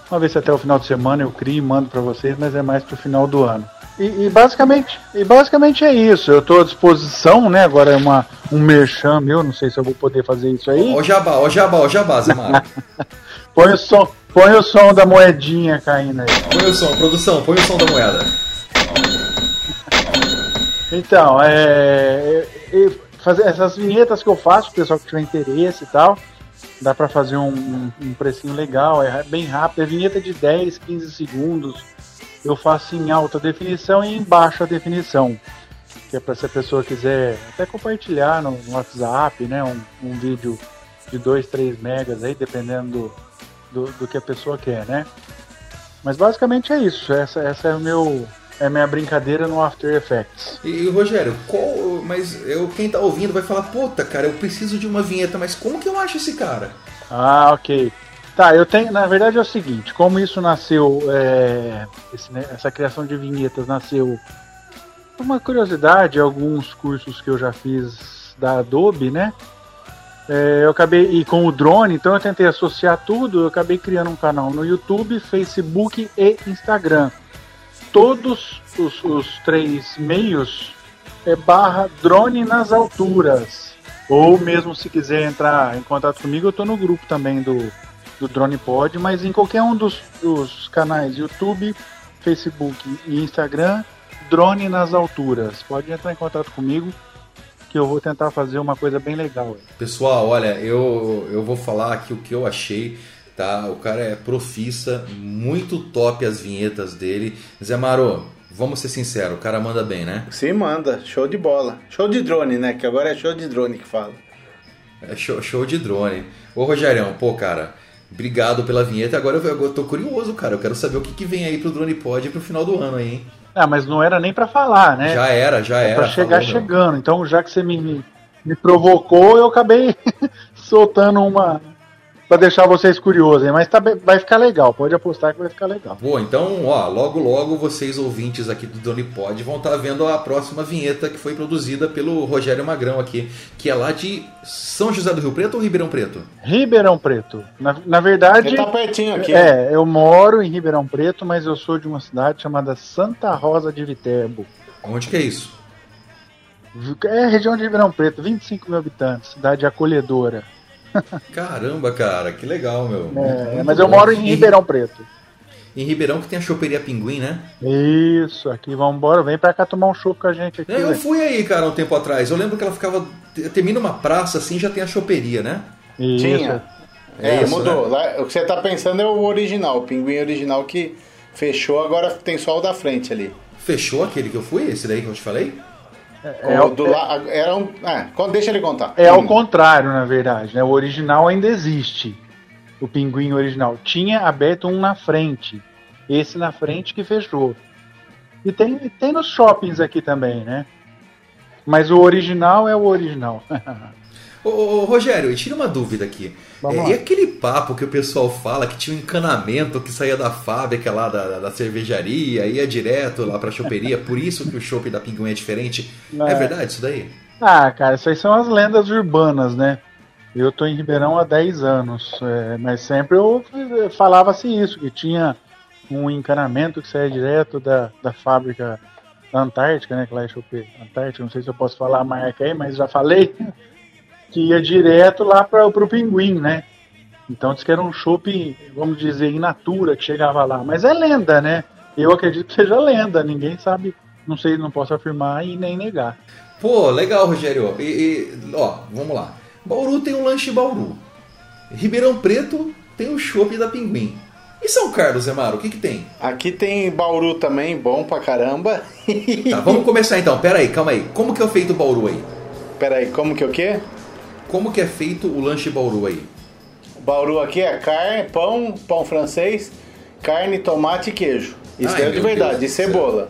Vamos ver se até o final de semana eu crio e mando para vocês, mas é mais pro final do ano. E, e basicamente, e basicamente é isso. Eu estou à disposição, né? Agora é uma, um merchan meu, não sei se eu vou poder fazer isso aí. Ó o jabá, ó jabá, ó jabá, Zé. [LAUGHS] Põe o som, põe o som da moedinha caindo aí. Põe o som, produção, põe o som da moeda. Então, é, é- é fazer essas vinhetas que eu faço, o pessoal que tiver interesse e tal, dá pra fazer um, um, um precinho legal, é bem rápido, é vinheta de 10, 15 segundos. Eu faço em alta definição e em baixa definição. Que é para se a pessoa quiser até compartilhar no, no WhatsApp, né? Um, um vídeo de 2, 3 megas aí, dependendo do, do, do que a pessoa quer, né? Mas basicamente é isso. Essa, essa é o meu, é a minha brincadeira no After Effects. E, Rogério, qual, mas eu, quem tá ouvindo vai falar, puta, cara, eu preciso de uma vinheta, mas como que eu acho esse cara? Ah, ok. Tá, eu tenho. Na verdade é o seguinte, como isso nasceu, é, esse, né, essa criação de vinhetas nasceu por uma curiosidade, alguns cursos que eu já fiz da Adobe, né? É, eu acabei e com o drone, então eu tentei associar tudo. Eu acabei criando um canal no YouTube, Facebook e Instagram. Todos os, os três meios é barra drone nas alturas. Ou mesmo se quiser entrar em contato comigo, eu tô no grupo também do, do Drone Pod, mas em qualquer um dos, dos canais YouTube, Facebook e Instagram, Drone nas Alturas. Pode entrar em contato comigo que eu vou tentar fazer uma coisa bem legal. Pessoal, olha, eu, eu vou falar aqui o que eu achei, tá? O cara é profissa, muito top as vinhetas dele. Zé Maro, vamos ser sinceros, o cara manda bem, né? Sim, manda. Show de bola. Show de drone, né? Que agora é show de drone que fala. É show, show de drone. Ô Rogerião, pô, cara, obrigado pela vinheta. Agora eu, eu tô curioso, cara. Eu quero saber o que, que vem aí pro Drone Pod pro final do ano aí, hein? Ah, mas não era nem pra falar, né? Já era, já É era. pra chegar falou, meu. chegando. Então, já que você me, me provocou, eu acabei [LAUGHS] soltando uma pra deixar vocês curiosos. hein? Mas tá, vai ficar legal. Pode apostar que vai ficar legal. Boa, então, ó, logo logo vocês ouvintes aqui do Drone Pod vão estar vendo a próxima vinheta que foi produzida pelo Rogério Magrão aqui, que é lá de São José do Rio Preto ou Ribeirão Preto? Ribeirão Preto. Na, na verdade. Ele tá pertinho aqui. né? É, eu moro em Ribeirão Preto, mas eu sou de uma cidade chamada Santa Rosa de Viterbo. Onde que é isso? É região de Ribeirão Preto, 25 mil habitantes, cidade acolhedora. Caramba, cara, que legal, meu. É, mas eu bom. moro em Ribeirão Preto. Em Ribeirão que tem a choperia Pinguim, né? Isso, aqui vamos embora, vem pra cá tomar um chopp com a gente aqui. É, eu fui aí, cara, um tempo atrás. Eu lembro que ela ficava. Termina uma praça assim já tem a choperia, né? Isso. Tinha. É É, isso, mudou. né? Lá, o que você tá pensando é o original, o pinguim original que fechou, agora tem só o da frente ali. Fechou aquele que eu fui, esse daí que eu te falei? É, do lá, era um, é, deixa ele contar. é ao Hum. contrário, na verdade. Né? O original ainda existe. O pinguim original. Tinha aberto um na frente. Esse na frente que fechou. E tem, tem nos shoppings aqui também, né? Mas o original é o original. [LAUGHS] Ô, ô, Rogério, tira uma dúvida aqui. É, e aquele papo que o pessoal fala que tinha um encanamento que saía da fábrica lá da, da- cervejaria, ia direto lá pra choperia, por isso que o chopp da Pinguim é diferente. É, É. verdade isso daí? Ah, cara, isso aí são as lendas urbanas, né? Eu tô em Ribeirão há 10 anos, é, mas sempre eu falava-se isso, que tinha um encanamento que saía direto da, da fábrica da Antártica, né? Que lá é Chope Antártica, não sei se eu posso falar a marca aí, mas já falei, que ia direto lá para o Pinguim, né? Então diz que era um chopp, vamos dizer, in natura que chegava lá. Mas é lenda, né? Eu acredito que seja lenda, ninguém sabe, não sei, não posso afirmar e nem negar. Pô, legal, Rogério. E, e, ó, vamos lá. Bauru tem o lanche Bauru. Ribeirão Preto tem o chopp da Pinguim. E São Carlos, Emaro, o que que tem? Aqui tem Bauru também, bom pra caramba. Tá, vamos começar então. Pera aí, calma aí. Como que é feito o Bauru aí? Peraí, como que é o quê? Como que é feito o lanche Bauru aí? Bauru aqui é carne, pão, pão francês, carne, tomate e queijo. Isso Ai, é de verdade, Deus e cebola.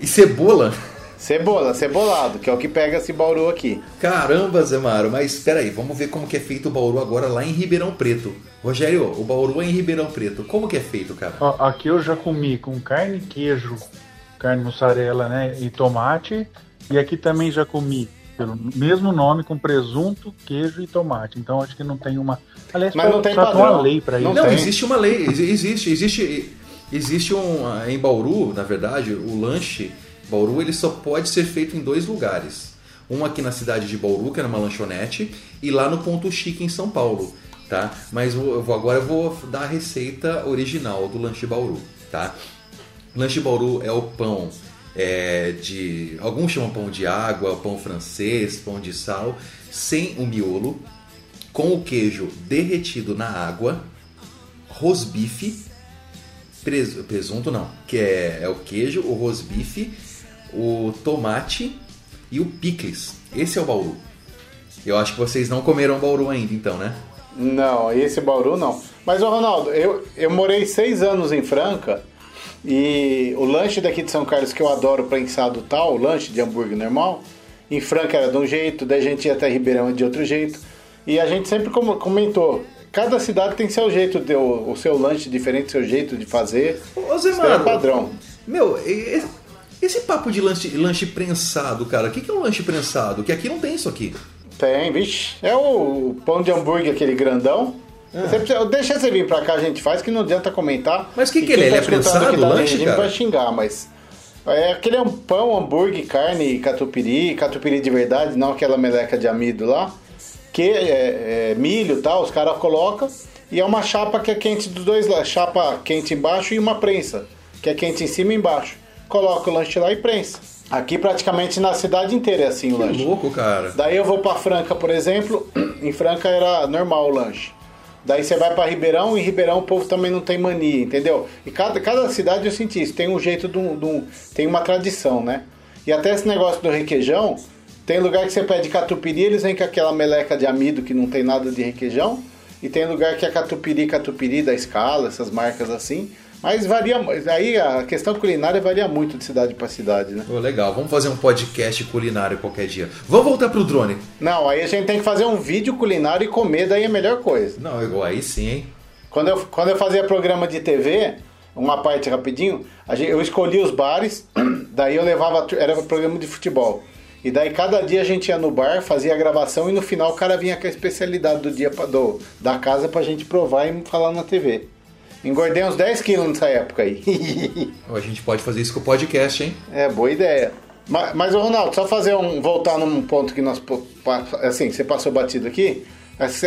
E cebola? Cebola, cebolado, que é o que pega esse Bauru aqui. Caramba, Zé Maro, mas espera aí, vamos ver como que é feito o Bauru agora lá em Ribeirão Preto. Rogério, o Bauru é em Ribeirão Preto. Como que é feito, cara? Ó, aqui eu já comi com carne, queijo, carne mussarela, né, e tomate. E aqui também já comi pelo mesmo nome com presunto, queijo e tomate. Então acho que não tem uma. Aliás, Mas só- não tem só tem padrão. uma lei para Não isso. Não, tem. existe uma lei, exi- existe, existe, existe um em Bauru, na verdade, o lanche Bauru ele só pode ser feito em dois lugares. Um aqui na cidade de Bauru, que é numa lanchonete, e lá no Ponto Chique em São Paulo, tá? Mas eu vou- agora eu vou dar a receita original do lanche Bauru, tá? Lanche Bauru é o pão é, de. Alguns chamam pão de água, pão francês, pão de sal, sem o miolo, com o queijo derretido na água, rosbife, pres- presunto não, que é, é o queijo, o rosbife, o tomate e o picles. Esse é o bauru. Eu acho que vocês não comeram bauru ainda, então, né? Não, esse Bauru não. Mas, ô Ronaldo, eu, eu morei seis anos em Franca e o lanche daqui de São Carlos que eu adoro prensado tal, o lanche de hambúrguer normal, em Franca era de um jeito, daí a gente ia até Ribeirão de outro jeito. E a gente sempre comentou, cada cidade tem seu jeito, de, o, o seu lanche diferente, seu jeito de fazer. Ô, Zé Isso é padrão. Meu, esse papo de lanche, lanche prensado, cara, o que, que é um lanche prensado? Que aqui não tem isso aqui. Tem, vixe. É o pão de hambúrguer, aquele grandão. Você precisa- deixa você vir pra cá, a gente faz, que não adianta comentar. Mas que E que ele é? tá Ele é prensado, aqui da o lanche, regime cara? vai xingar, mas... É aquele é um pão, hambúrguer, carne, catupiry, catupiry de verdade, não aquela meleca de amido lá. Que é, é milho e tal, os caras colocam e é uma chapa que é quente dos dois lados, chapa quente embaixo e uma prensa, que é quente em cima e embaixo. Coloca o lanche lá e prensa. Aqui praticamente na cidade inteira é assim o Que lanche. louco, cara. Daí eu vou pra Franca, por exemplo, [CLEARS THROAT] em Franca era normal o lanche. Daí você vai pra Ribeirão, e Ribeirão o povo também não tem mania, entendeu? E cada, cada cidade eu senti isso, tem um jeito de um, de um- tem uma tradição, né? E até esse negócio do requeijão, tem lugar que você pede catupiry, eles vêm com aquela meleca de amido que não tem nada de requeijão, e tem lugar que é catupiry, catupiry da escala, essas marcas assim. Mas varia, aí a questão culinária varia muito de cidade pra cidade, né? Ô, legal, vamos fazer um podcast culinário qualquer dia. Vamos voltar pro drone. Não, aí a gente tem que fazer um vídeo culinário e comer, daí é a melhor coisa. Não, igual aí sim, hein? Quando eu, quando eu fazia programa de TV, uma parte rapidinho, gente- eu escolhia os bares, [CLEARS THROAT] daí eu levava, era programa de futebol. E daí cada dia a gente ia no bar, fazia a gravação e no final o cara vinha com a especialidade do dia pra- do, da casa pra gente provar e falar na TV. Engordei uns 10 quilos nessa época aí. [LAUGHS] A gente pode fazer isso com o podcast, hein? É, boa ideia. Mas, mas Ronaldo, só fazer um. voltar num ponto que nós. Assim, você passou batido aqui.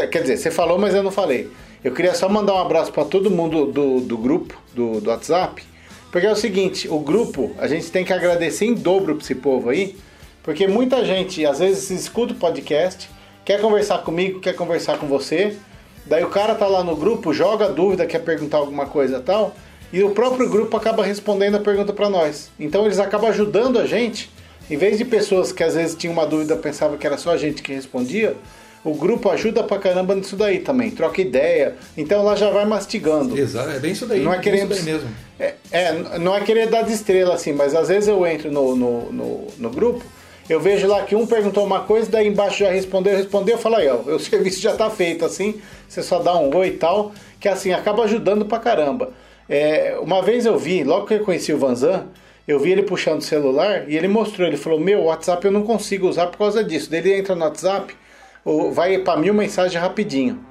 Quer dizer, você falou, mas eu não falei. Eu queria só mandar um abraço para todo mundo do, do grupo, do, do WhatsApp. Porque é o seguinte, o grupo, a gente tem que agradecer em dobro pra esse povo aí. Porque muita gente, às vezes, escuta o podcast, quer conversar comigo, quer conversar com você. Daí o cara tá lá no grupo, joga dúvida, quer perguntar alguma coisa e tal. E o próprio grupo acaba respondendo a pergunta para nós. Então eles acabam ajudando a gente. Em vez de pessoas que às vezes tinham uma dúvida pensavam que era só a gente que respondia, o grupo ajuda pra caramba nisso daí também. Troca ideia. Então lá já vai mastigando. Exato, é bem isso daí. Não é querendo. isso mesmo. É, é, não é querer dar de estrela assim, mas às vezes eu entro no, no, no, no grupo, eu vejo lá que um perguntou uma coisa, daí embaixo já respondeu, respondeu, eu falo aí, ó, o [LAUGHS] serviço já tá feito assim, você só dá um oi e tal, que assim, acaba ajudando pra caramba. É, uma vez eu vi, logo que eu conheci o Vanzan, eu vi ele puxando o celular e ele mostrou, ele falou, meu, WhatsApp eu não consigo usar por causa disso. Daí ele entra no WhatsApp, vai pra mil mensagens rapidinho.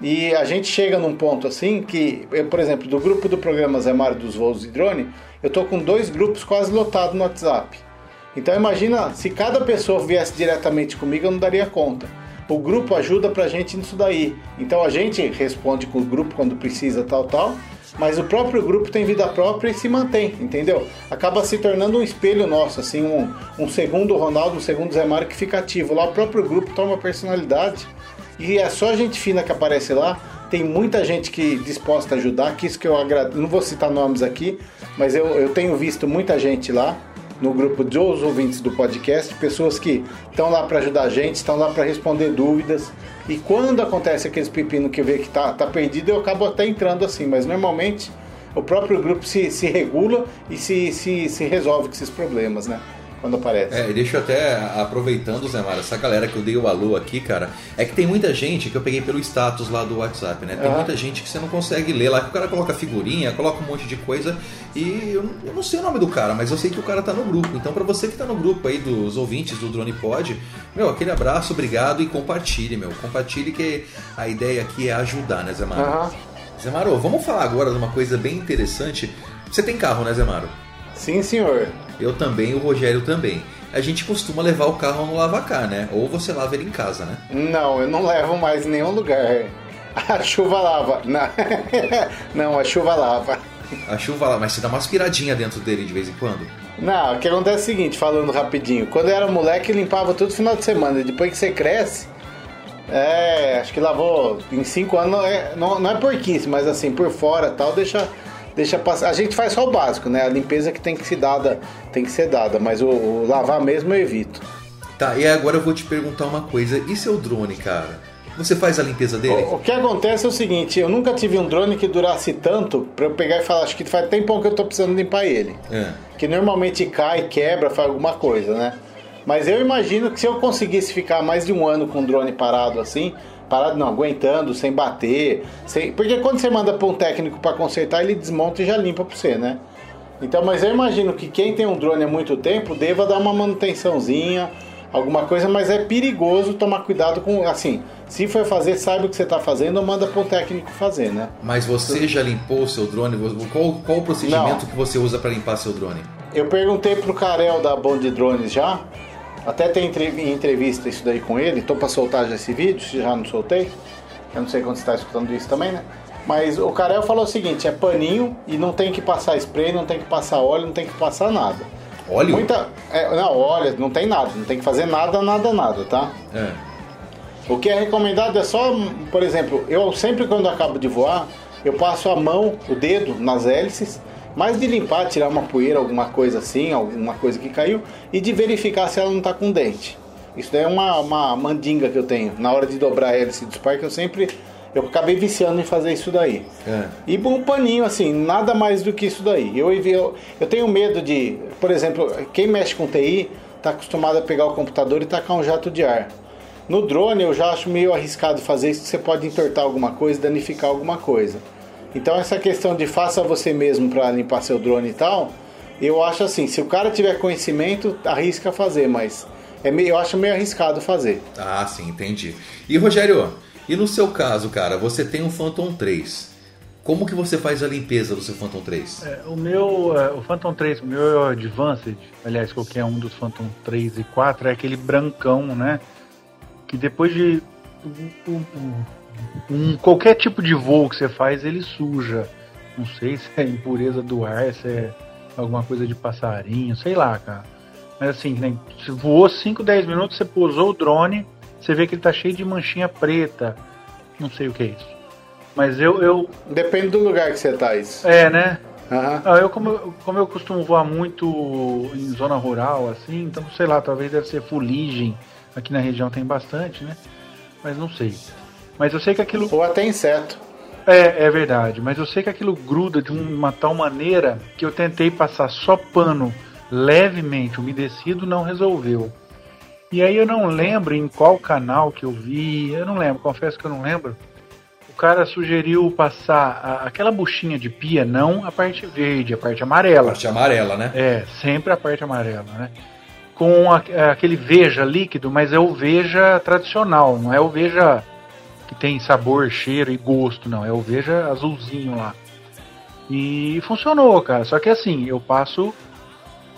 E a gente chega num ponto assim que, eu, por exemplo, do grupo do programa Zé Mário dos voos de drone, eu tô com dois grupos quase lotados no WhatsApp. Então imagina, se cada pessoa viesse diretamente comigo, eu não daria conta. O grupo ajuda pra gente nisso daí. Então a gente responde com o grupo quando precisa, tal, tal. Mas o próprio grupo tem vida própria e se mantém, entendeu? Acaba se tornando um espelho nosso, assim, um, um segundo Ronaldo, um segundo Zé Mário que fica ativo. Lá o próprio grupo toma personalidade e é só gente fina que aparece lá. Tem muita gente que disposta a ajudar, que isso que eu agradeço. Não vou citar nomes aqui, mas eu, eu tenho visto muita gente lá no grupo dos ouvintes do podcast, pessoas que estão lá para ajudar a gente, estão lá para responder dúvidas. E quando acontece aqueles pepino que vê que tá, tá perdido, eu acabo até entrando assim, mas normalmente o próprio grupo se, se regula e se, se, se resolve com esses problemas, né? Quando aparece. É, e deixa eu até, aproveitando, Zé essa galera que eu dei o alô aqui, cara, é que tem muita gente que eu peguei pelo status lá do WhatsApp, né? Tem Aham. muita gente que você não consegue ler lá, que o cara coloca figurinha, coloca um monte de coisa e eu, não- eu não sei o nome do cara, mas eu sei que o cara tá no grupo. Então, pra você que tá no grupo aí dos ouvintes do Drone Pod, meu, aquele abraço, obrigado e compartilhe, meu. Compartilhe que a ideia aqui é ajudar, né, Zé Mara? Aham. Zé Maro, vamos falar agora de uma coisa bem interessante. Você tem carro, né, Zé? Sim, senhor. Eu também, o Rogério também. A gente costuma levar o carro no lavacar, né? Ou você lava ele em casa, né? Não, eu não levo mais em nenhum lugar. A chuva lava. Não, [LAUGHS] não a chuva lava. A chuva lá, mas você dá uma aspiradinha dentro dele de vez em quando. Não, o que acontece é o seguinte, falando rapidinho. Quando eu era moleque, limpava todo final de semana. Depois que você cresce, é, acho que lavou em cinco anos, não é, não, não é porquice, mas assim, por fora tal, deixa, deixa passar. A gente faz só o básico, né? A limpeza que tem que ser dada, tem que ser dada, mas o, o lavar mesmo eu evito. Tá, e agora eu vou te perguntar uma coisa. E seu drone, cara? Você faz a limpeza dele? O, o que acontece é o seguinte, eu nunca tive um drone que durasse tanto pra eu pegar e falar, acho que faz tempo que eu tô precisando limpar ele. É. que normalmente cai, quebra, faz alguma coisa, né? Mas eu imagino que se eu conseguisse ficar mais de um ano com o drone parado assim, parado não, aguentando, sem bater, sem... porque quando você manda para um técnico para consertar, ele desmonta e já limpa para você, né? Então, mas eu imagino que quem tem um drone há muito tempo deva dar uma manutençãozinha, alguma coisa, mas é perigoso tomar cuidado com, assim, se for fazer, saiba o que você está fazendo ou manda para um técnico fazer, né? Mas você já limpou o seu drone? Qual, qual o procedimento Não. que você usa para limpar seu drone? Eu perguntei pro Carel da Bond Drones já, até tem entre- em entrevista isso daí com ele, tô pra soltar já esse vídeo, se já não soltei. Eu não sei quando você está escutando isso também, né? Mas o Carel falou o seguinte: é paninho e não tem que passar spray, não tem que passar óleo, não tem que passar nada. Óleo? Muita. é, não, óleo, não tem nada, não tem que fazer nada, nada, nada, tá? É. O que é recomendado é só, por exemplo, eu sempre quando acabo de voar, eu passo a mão, o dedo nas hélices, mais de limpar, tirar uma poeira, alguma coisa assim, alguma coisa que caiu, e de verificar se ela não tá com dente. Isso daí é uma, uma mandinga que eu tenho. Na hora de dobrar a hélice do Spark, eu sempre. Eu acabei viciando em fazer isso daí. É. E um paninho, assim, nada mais do que isso daí. Eu, eu, eu tenho medo de, por exemplo, quem mexe com TI está acostumado a pegar o computador e tacar um jato de ar. No drone eu já acho meio arriscado fazer isso, você pode entortar alguma coisa, danificar alguma coisa. Então essa questão de faça você mesmo para limpar seu drone e tal, eu acho assim, se o cara tiver conhecimento, arrisca fazer, mas é meio, eu acho meio arriscado fazer. Ah, sim, entendi. E Rogério, e no seu caso, cara, você tem um Phantom 3. Como que você faz a limpeza do seu Phantom 3? É, o meu, é, o Phantom 3, o meu é o Advanced, aliás, qualquer um dos Phantom 3 e 4 é aquele brancão, né? Que depois de um, um- um- qualquer tipo de voo que você faz, ele suja. Não sei se é impureza do ar, se é alguma coisa de passarinho, sei lá, cara. Mas assim, né, você voou 5, 10 minutos, você pousou o drone, você vê que ele tá cheio de manchinha preta. Não sei o que é isso. Mas eu, eu Depende do lugar que você tá isso. é, né? Ah, eu, como, eu- como eu costumo voar muito em zona rural, assim, então sei lá, talvez deve ser fuligem. Aqui na região tem bastante, né? Mas não sei. Mas eu sei que aquilo. Ou até inseto. É, é verdade, mas eu sei que aquilo gruda de uma tal maneira que eu tentei passar só pano levemente umedecido, não resolveu. E aí eu não lembro em qual canal que eu vi, eu não lembro, confesso que eu não lembro. O cara sugeriu passar a- aquela buchinha de pia, não a parte verde, a parte amarela. Parte amarela, né? É, sempre a parte amarela, né? Com a- aquele veja líquido, mas é o veja tradicional, não é o veja que tem sabor, cheiro e gosto, não. É o veja azulzinho lá. E funcionou, cara. Só que assim, eu passo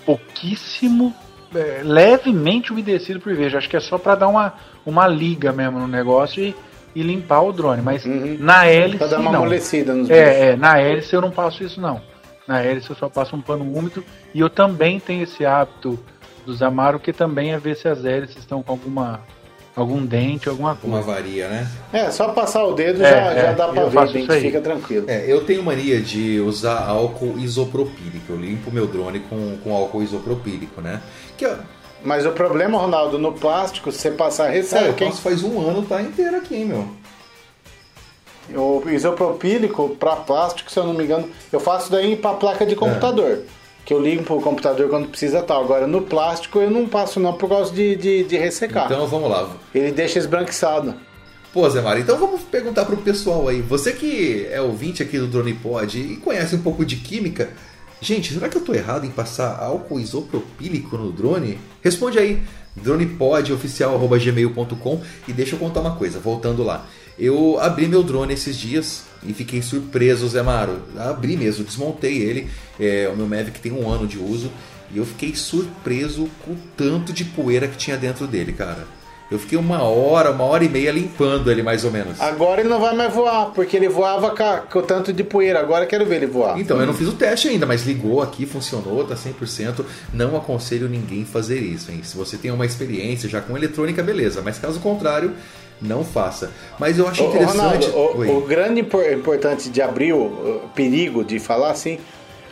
pouquíssimo, é, levemente umedecido por veja. Acho que é só pra dar uma, uma liga mesmo no negócio e, e limpar o drone. Mas Uhum. na hélice Pra dar uma não. amolecida nos. É, é, na hélice eu não passo isso não. Na hélice eu só passo um pano úmido e eu também tenho esse hábito dos Amaro que também é ver se as hélices estão com alguma algum dente, alguma coisa. Uma varia, né? É, só passar o dedo É, já, é, já dá pra eu ver, aí. identifica tranquilo. É, eu tenho mania de usar álcool isopropílico. Eu limpo meu drone com, com álcool isopropílico, né? Que ó, Mas o problema, Ronaldo, no plástico, se você passar cara, eu passo faz um ano, tá inteiro aqui, hein, meu. O isopropílico para plástico, se eu não me engano, eu faço daí para placa de computador. Que eu limpo o computador quando precisa tal. Agora no plástico eu não passo não por causa de, de, de ressecar. Então vamos lá. Ele deixa esbranquiçado. Pô, Zé Mário, então vamos perguntar pro pessoal aí. Você que é ouvinte aqui do Drone Pod e conhece um pouco de química, gente, será que eu tô errado em passar álcool isopropílico no drone? Responde aí, dronepodоficial.gmail.com e deixa eu contar uma coisa, voltando lá. Eu abri meu drone esses dias e fiquei surpreso, Zé Maro. Abri mesmo, desmontei ele. É, o meu Mavic tem um ano de uso e eu fiquei surpreso com o tanto de poeira que tinha dentro dele, cara. Eu fiquei uma hora, uma hora e meia limpando ele, mais ou menos. Agora ele não vai mais voar, porque ele voava com, o tanto de poeira. Agora eu quero ver ele voar. Então, eu não fiz o teste ainda, mas ligou aqui, funcionou, tá 100%. Não aconselho ninguém fazer isso, hein? Se você tem uma experiência já com eletrônica, beleza. Mas caso contrário, não faça. Mas eu acho ô, interessante... Ronaldo, o, o grande impor- importante de abrir o, o perigo de falar assim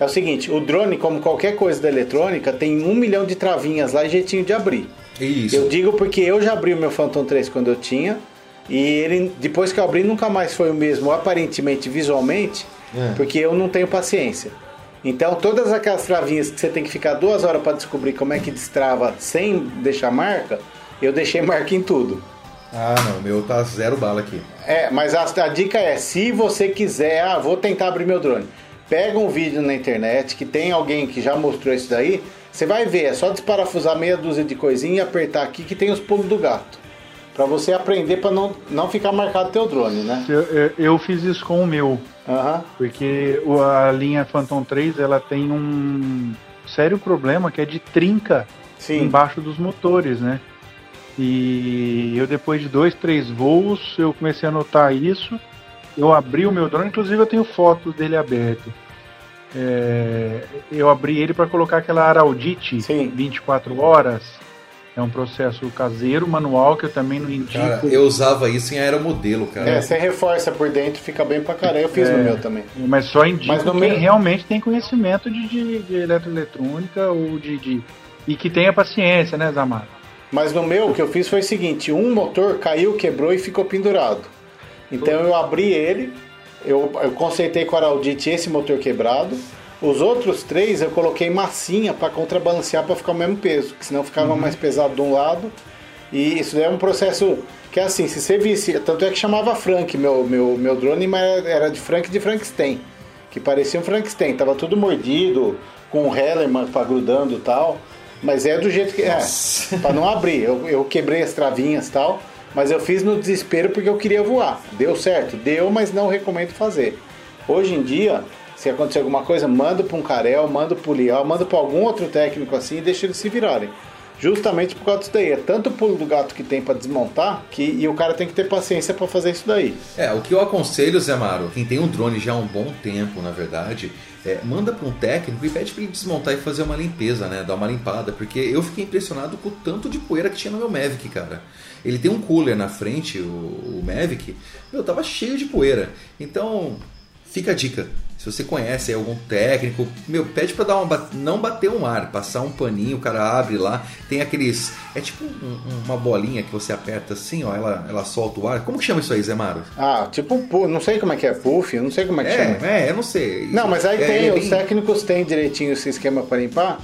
é o seguinte: o drone, como qualquer coisa da eletrônica, tem um milhão de travinhas lá e jeitinho de abrir. Isso. Eu digo porque eu já abri o meu Phantom 3 quando eu tinha. E ele, depois que eu abri, nunca mais foi o mesmo, aparentemente, visualmente, É. porque eu não tenho paciência. Então, todas aquelas travinhas que você tem que ficar duas horas para descobrir como é que destrava sem deixar marca, eu deixei marca em tudo. Ah, não, o meu tá zero bala aqui. É, mas a, a dica é, se você quiser, ah, vou tentar abrir meu drone. Pega um vídeo na internet que tem alguém que já mostrou isso daí, você vai ver, é só desparafusar meia dúzia de coisinha e apertar aqui que tem os pulos do gato. Pra você aprender pra não, não ficar marcado teu drone, né? Eu, eu- eu fiz isso com o meu, Aham. porque a linha Phantom 3 ela tem um sério problema que é de trinca Sim. embaixo dos motores, né? E eu depois de dois, três voos, eu comecei a notar isso. Eu abri o meu drone, inclusive eu tenho fotos dele aberto. É, eu abri ele para colocar aquela Araldite Sim. 24 horas. É um processo caseiro, manual, que eu também não indico. Cara, eu usava isso em aeromodelo, cara. É, você reforça por dentro, fica bem pra caralho. Eu fiz É. no meu também. Mas só indico Mas no quem meu- realmente tem conhecimento de, de, de eletroeletrônica ou de, de- E que tenha paciência, né, Zamar? Mas no meu, o que eu fiz foi o seguinte: um motor caiu, quebrou e ficou pendurado. Então eu abri ele, eu, eu consertei com a Araldite esse motor quebrado. Os outros três eu coloquei massinha para contrabalancear para ficar o mesmo peso, que senão ficava mais pesado de um lado. E isso é um processo que é assim, se você visse, tanto é que chamava Frank meu, meu, meu drone, mas era de Frank de Frankenstein, que parecia um Frankenstein, tava tudo mordido, com um Hellerman grudando e tal. Mas é do jeito que é, para não abrir. Eu, eu quebrei as travinhas e tal, mas eu fiz no desespero porque eu queria voar. Deu certo, deu, mas não recomendo fazer. Hoje em dia, se acontecer alguma coisa, manda para um Carel, manda para o Lial, manda para algum outro técnico assim e deixa eles se virarem. Justamente por causa disso daí. É tanto pulo do gato que tem para desmontar que e o cara tem que ter paciência para fazer isso daí. É, o que eu aconselho, Zé Maro, quem tem um drone já há um bom tempo, na verdade, é, manda para um técnico e pede para ele desmontar e fazer uma limpeza, né? Dar uma limpada, porque eu fiquei impressionado com o tanto de poeira que tinha no meu Mavic, cara. Ele tem um cooler na frente, o, o Mavic, meu, tava cheio de poeira. Então, fica a dica. Se você conhece algum técnico, meu, pede pra dar uma, não bater um ar, passar um paninho, o cara abre lá, tem aqueles, é tipo um- um- uma bolinha que você aperta assim, ó, ela, ela solta o ar. Como que chama isso aí, Zé Maro? Ah, tipo, pu- não sei como é que é puff, eu não sei como é que chama. É, é, eu não sei. Não, mas aí É, tem, é os técnicos têm direitinho esse esquema para limpar.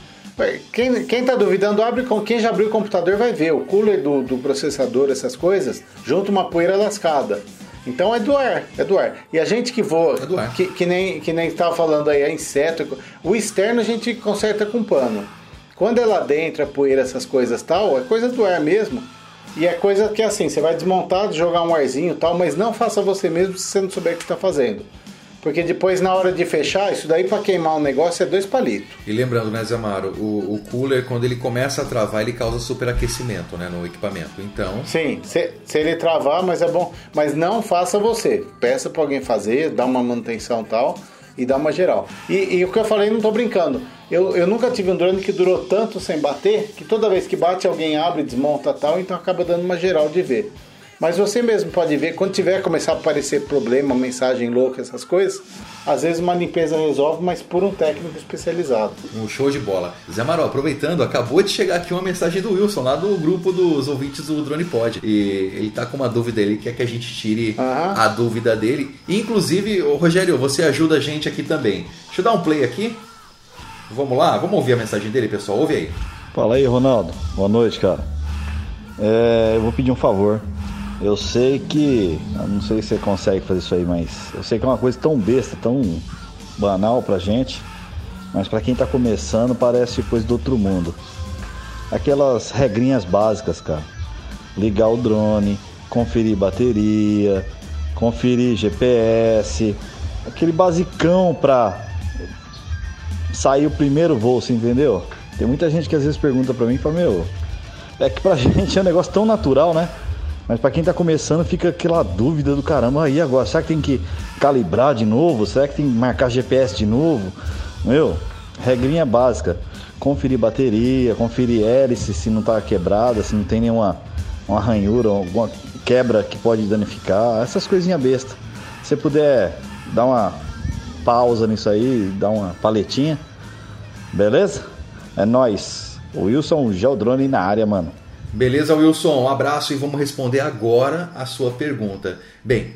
Quem, quem tá duvidando, abre com quem já abriu o computador vai ver. O cooler do, do processador, essas coisas, junta uma poeira lascada. Então é do ar, é do ar. E a gente que voa, É que, que nem que nem estava falando aí, é inseto. O externo a gente conserta com pano. Quando é lá dentro, a poeira, essas coisas tal, é coisa do ar mesmo. E é coisa que assim, você vai desmontar, jogar um arzinho tal, mas não faça você mesmo se você não souber o que está fazendo. Porque depois, na hora de fechar, isso daí para queimar um negócio é dois palitos. E lembrando, né, Zé Maro, o, o cooler, quando ele começa a travar, ele causa superaquecimento né, no equipamento. Então, Sim, se, se ele travar, mas é bom. Mas não faça você. Peça para alguém fazer, dá uma manutenção e tal e dá uma geral. E, e o que eu falei, não tô brincando. Eu, eu nunca tive um drone que durou tanto sem bater que toda vez que bate alguém abre, desmonta tal, então acaba dando uma geral de ver. Mas você mesmo pode ver, quando tiver começar a aparecer problema, mensagem louca, essas coisas, às vezes uma limpeza resolve, mas por um técnico especializado. um show de bola. Zé Maro, aproveitando, acabou de chegar aqui uma mensagem do Wilson, lá do grupo dos ouvintes do Drone Pod. E ele tá com uma dúvida, ele quer que a gente tire Aham. a dúvida dele. E, inclusive, ô, Rogério, você ajuda a gente aqui também. Deixa eu dar um play aqui. Vamos lá, vamos ouvir a mensagem dele, pessoal. Ouve aí. Fala aí, Ronaldo. Boa noite, cara. É, eu vou pedir um favor. Eu sei que. Não sei se você consegue fazer isso aí, mas eu sei que é uma coisa tão besta, tão banal pra gente. Mas pra quem tá começando parece coisa do outro mundo. Aquelas regrinhas básicas, cara. Ligar o drone, conferir bateria, conferir GPS. Aquele basicão pra sair o primeiro voo, você entendeu? Tem muita gente que às vezes pergunta pra mim fala, meu, é que pra [LAUGHS] gente é um negócio tão natural, né? Mas pra quem tá começando fica aquela dúvida do caramba, aí agora, será que tem que calibrar de novo? Será que tem que marcar GPS de novo? Meu, regrinha básica, conferir bateria, conferir hélice se não tá quebrada, se não tem nenhuma uma ranhura, alguma quebra que pode danificar, essas coisinhas bestas. Se você puder dar uma pausa nisso aí, dar uma paletinha, beleza? É nóis. O Wilson Geodrone na área, mano. Beleza, Wilson? Um abraço e vamos responder agora a sua pergunta. Bem,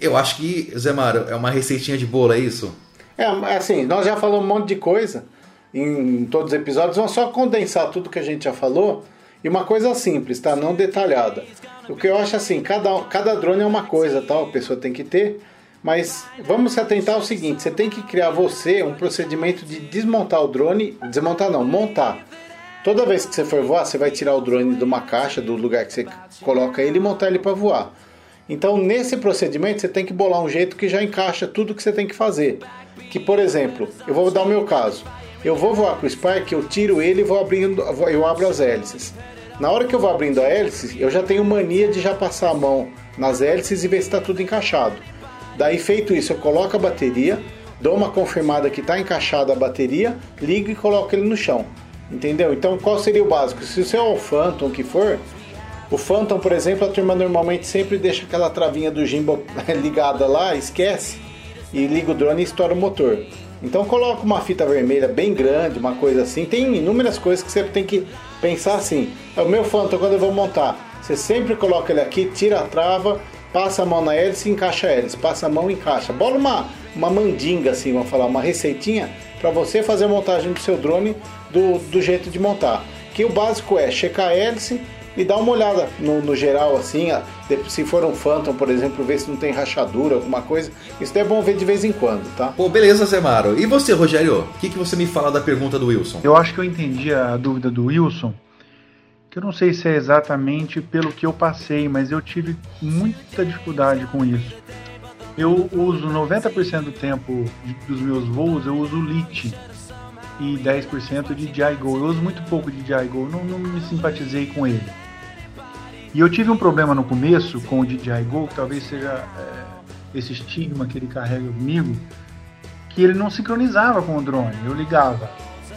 eu acho que, Zé Maro, é uma receitinha de bolo, é isso? É, assim, nós já falamos um monte de coisa em todos os episódios, vamos só condensar tudo que a gente já falou e uma coisa simples, tá? Não detalhada. O que eu acho assim, cada, cada drone é uma coisa, tal, a pessoa tem que ter, mas vamos se atentar ao seguinte, você tem que criar você um procedimento de desmontar o drone, desmontar não, montar. Toda vez que você for voar, você vai tirar o drone de uma caixa, do lugar que você coloca ele e montar ele para voar. Então, nesse procedimento, você tem que bolar um jeito que já encaixa tudo que você tem que fazer. Que, por exemplo, eu vou dar o meu caso. Eu vou voar com o Spark, eu tiro ele e vou abrindo, eu abro as hélices. Na hora que eu vou abrindo a hélice, eu já tenho mania de já passar a mão nas hélices e ver se está tudo encaixado. Daí feito isso, eu coloco a bateria, dou uma confirmada que está encaixada a bateria, ligo e coloco ele no chão. Entendeu? Então qual seria o básico? Se o seu é o Phantom que for, o Phantom, por exemplo, a turma normalmente sempre deixa aquela travinha do gimbal [LAUGHS] ligada lá, esquece, e liga o drone e estoura o motor. Então coloca uma fita vermelha bem grande, uma coisa assim. Tem inúmeras coisas que você tem que pensar assim. É o meu Phantom quando eu vou montar. Você sempre coloca ele aqui, tira a trava, passa a mão na hélice e encaixa a hélice. Passa a mão e encaixa. Bola uma, uma mandinga assim, vamos falar, uma receitinha para você fazer a montagem do seu drone do, do jeito de montar. Que o básico é checar a hélice, e dá uma olhada no, no geral assim, se for um Phantom, por exemplo, ver se não tem rachadura, alguma coisa. Isso é bom ver de vez em quando, tá? Pô, beleza, Zé Maro. E você, Rogério? O que, que você me fala da pergunta do Wilson? Eu acho que eu entendi a dúvida do Wilson, que eu não sei se é exatamente pelo que eu passei, mas eu tive muita dificuldade com isso. Eu uso 90% do tempo dos meus voos, eu uso LIT e 10% de DJI Go. Eu uso muito pouco de DJI Go, não, não me simpatizei com ele. E eu tive um problema no começo com o DJI Go, que talvez seja é, esse estigma que ele carrega comigo, que ele não sincronizava com o drone. Eu ligava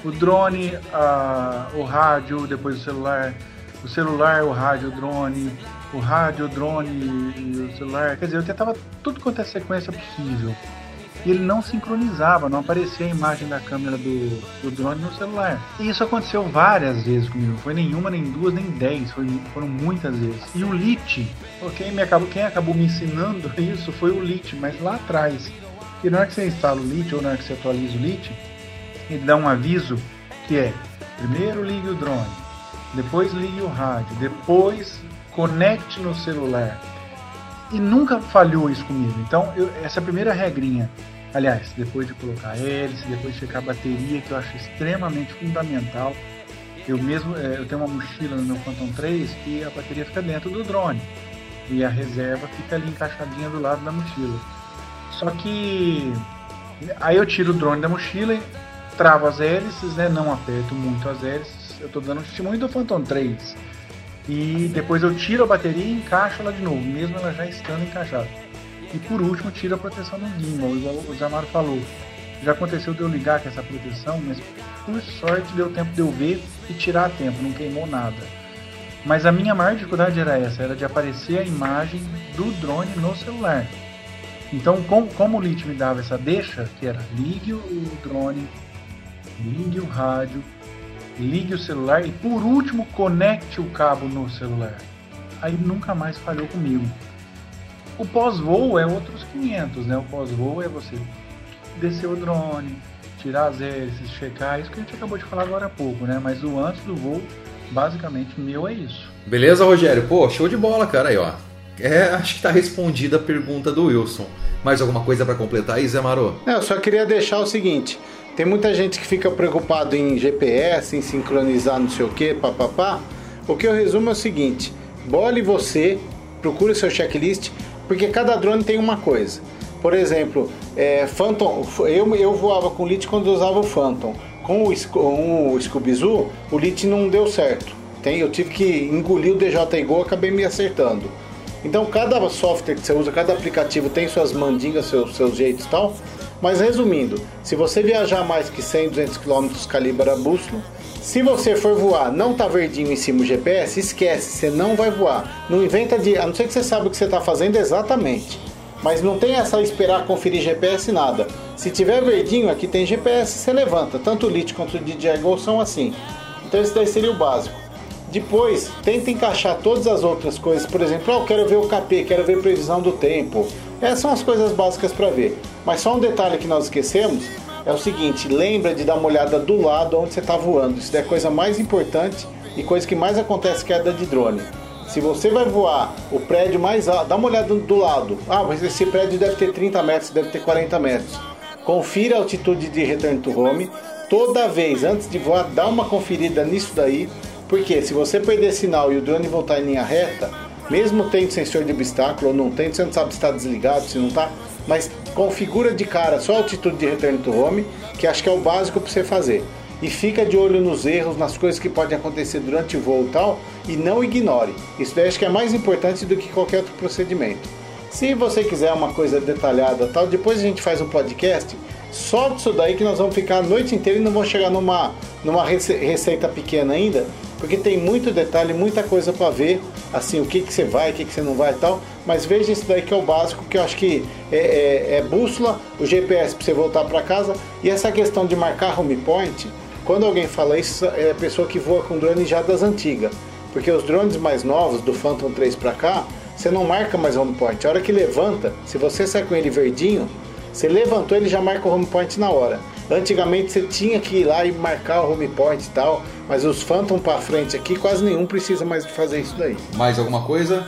o drone, a, o rádio, depois o celular, o celular, o rádio, o drone, o rádio, o drone e o celular. Quer dizer, eu tentava tudo quanto é sequência possível e ele não sincronizava, não aparecia a imagem da câmera do, do drone no celular. E isso aconteceu várias vezes comigo, foi nenhuma, nem duas, nem dez, foi, foram muitas vezes. E o LIT, quem, me acabou, quem acabou me ensinando [LAUGHS] isso foi o LIT, mas lá atrás. E na hora que você instala o LIT ou na hora que você atualiza o LIT, ele dá um aviso que é primeiro ligue o drone, depois ligue o rádio, depois conecte no celular e nunca falhou isso comigo. Então, eu, essa primeira regrinha, aliás, depois de colocar hélice, depois de checar a bateria, que eu acho extremamente fundamental. Eu mesmo, é, eu tenho uma mochila no meu Phantom 3 e a bateria fica dentro do drone. E a reserva fica ali encaixadinha do lado da mochila. Só que aí eu tiro o drone da mochila, travo as hélices, né? Não aperto muito as hélices. Eu estou dando testemunho do Phantom 3 e depois eu tiro a bateria e encaixo ela de novo, mesmo ela já estando encaixada. E por último, tiro a proteção do gimbal, igual o Zamaro falou. Já aconteceu de eu ligar com essa proteção, mas por sorte deu tempo de eu ver e tirar a tempo, não queimou nada. Mas a minha maior dificuldade era essa, era de aparecer a imagem do drone no celular. Então, com, como o LIT me dava essa deixa, que era ligue o drone, ligue o rádio, ligue o celular e por último conecte o cabo no celular. Aí nunca mais falhou comigo. O pós-voo é outros 500, né? O pós-voo é você descer o drone, tirar as hélices, checar, isso que a gente acabou de falar agora há pouco, né? Mas o antes do voo, basicamente, meu é isso. Beleza, Rogério? Pô, show de bola, cara, aí, ó. É, acho que tá respondida a pergunta do Wilson. Mais alguma coisa para completar aí, Zé Marô? É, eu só queria deixar o seguinte: tem muita gente que fica preocupado em GPS, em sincronizar não sei o que, papapá. O que eu resumo é o seguinte: bole você, procure seu checklist, porque cada drone tem uma coisa. Por exemplo, é, Phantom, eu, eu voava com Lit quando eu usava o Phantom. Com o, com o Scooby Zoo, o Lit não deu certo. Tem, eu tive que engolir o DJI Go, acabei me acertando. Então cada software que você usa, cada aplicativo tem suas mandingas, seus, seus jeitos e tal. Mas resumindo, se você viajar mais que 100, 200 km calibra bússola, se você for voar, não tá verdinho em cima do GPS, esquece, você não vai voar. Não inventa de, a não ser que você sabe o que você está fazendo exatamente. Mas não tem essa esperar conferir GPS nada. Se tiver verdinho, aqui tem GPS, você levanta. Tanto o Lite quanto o DJI Go são assim. Então esse daí seria o básico. Depois, tenta encaixar todas as outras coisas. Por exemplo, oh, eu quero ver o KP, quero ver previsão do tempo. Essas são as coisas básicas para ver. Mas só um detalhe que nós esquecemos é o seguinte: lembra de dar uma olhada do lado onde você está voando. Isso é a coisa mais importante e coisa que mais acontece queda de drone. Se você vai voar o prédio mais alto, dá uma olhada do lado. Ah, mas esse prédio deve ter 30 metros, deve ter 40 metros. Confira a altitude de return to home. Toda vez antes de voar, dá uma conferida nisso daí. Porque se você perder sinal e o drone voltar em linha reta, mesmo tendo sensor de obstáculo ou não tendo, você não sabe se está desligado, se não está, mas configura de cara só a altitude de return to home, que acho que é o básico para você fazer. e fica de olho nos erros, nas coisas que podem acontecer durante o voo e tal, e não ignore. Isso daí acho que é mais importante do que qualquer outro procedimento. Se você quiser uma coisa detalhada tal, depois a gente faz um podcast só disso daí que nós vamos ficar a noite inteira e não vamos chegar numa, numa rece- receita pequena ainda, porque tem muito detalhe, muita coisa para ver, assim, o que, que você vai, o que, que você não vai e tal. Mas veja isso daí que é o básico, que eu acho que é, é- é bússola, o GPS para você voltar para casa e essa questão de marcar home point. Quando alguém fala isso, é a pessoa que voa com drone já das antigas. Porque os drones mais novos, do Phantom 3 para cá, você não marca mais home point. A hora que levanta, se você sai com ele verdinho, você levantou, ele já marca o home point na hora. Antigamente você tinha que ir lá e marcar o home point e tal, mas os Phantom para frente aqui, quase nenhum precisa mais de fazer isso daí. Mais alguma coisa?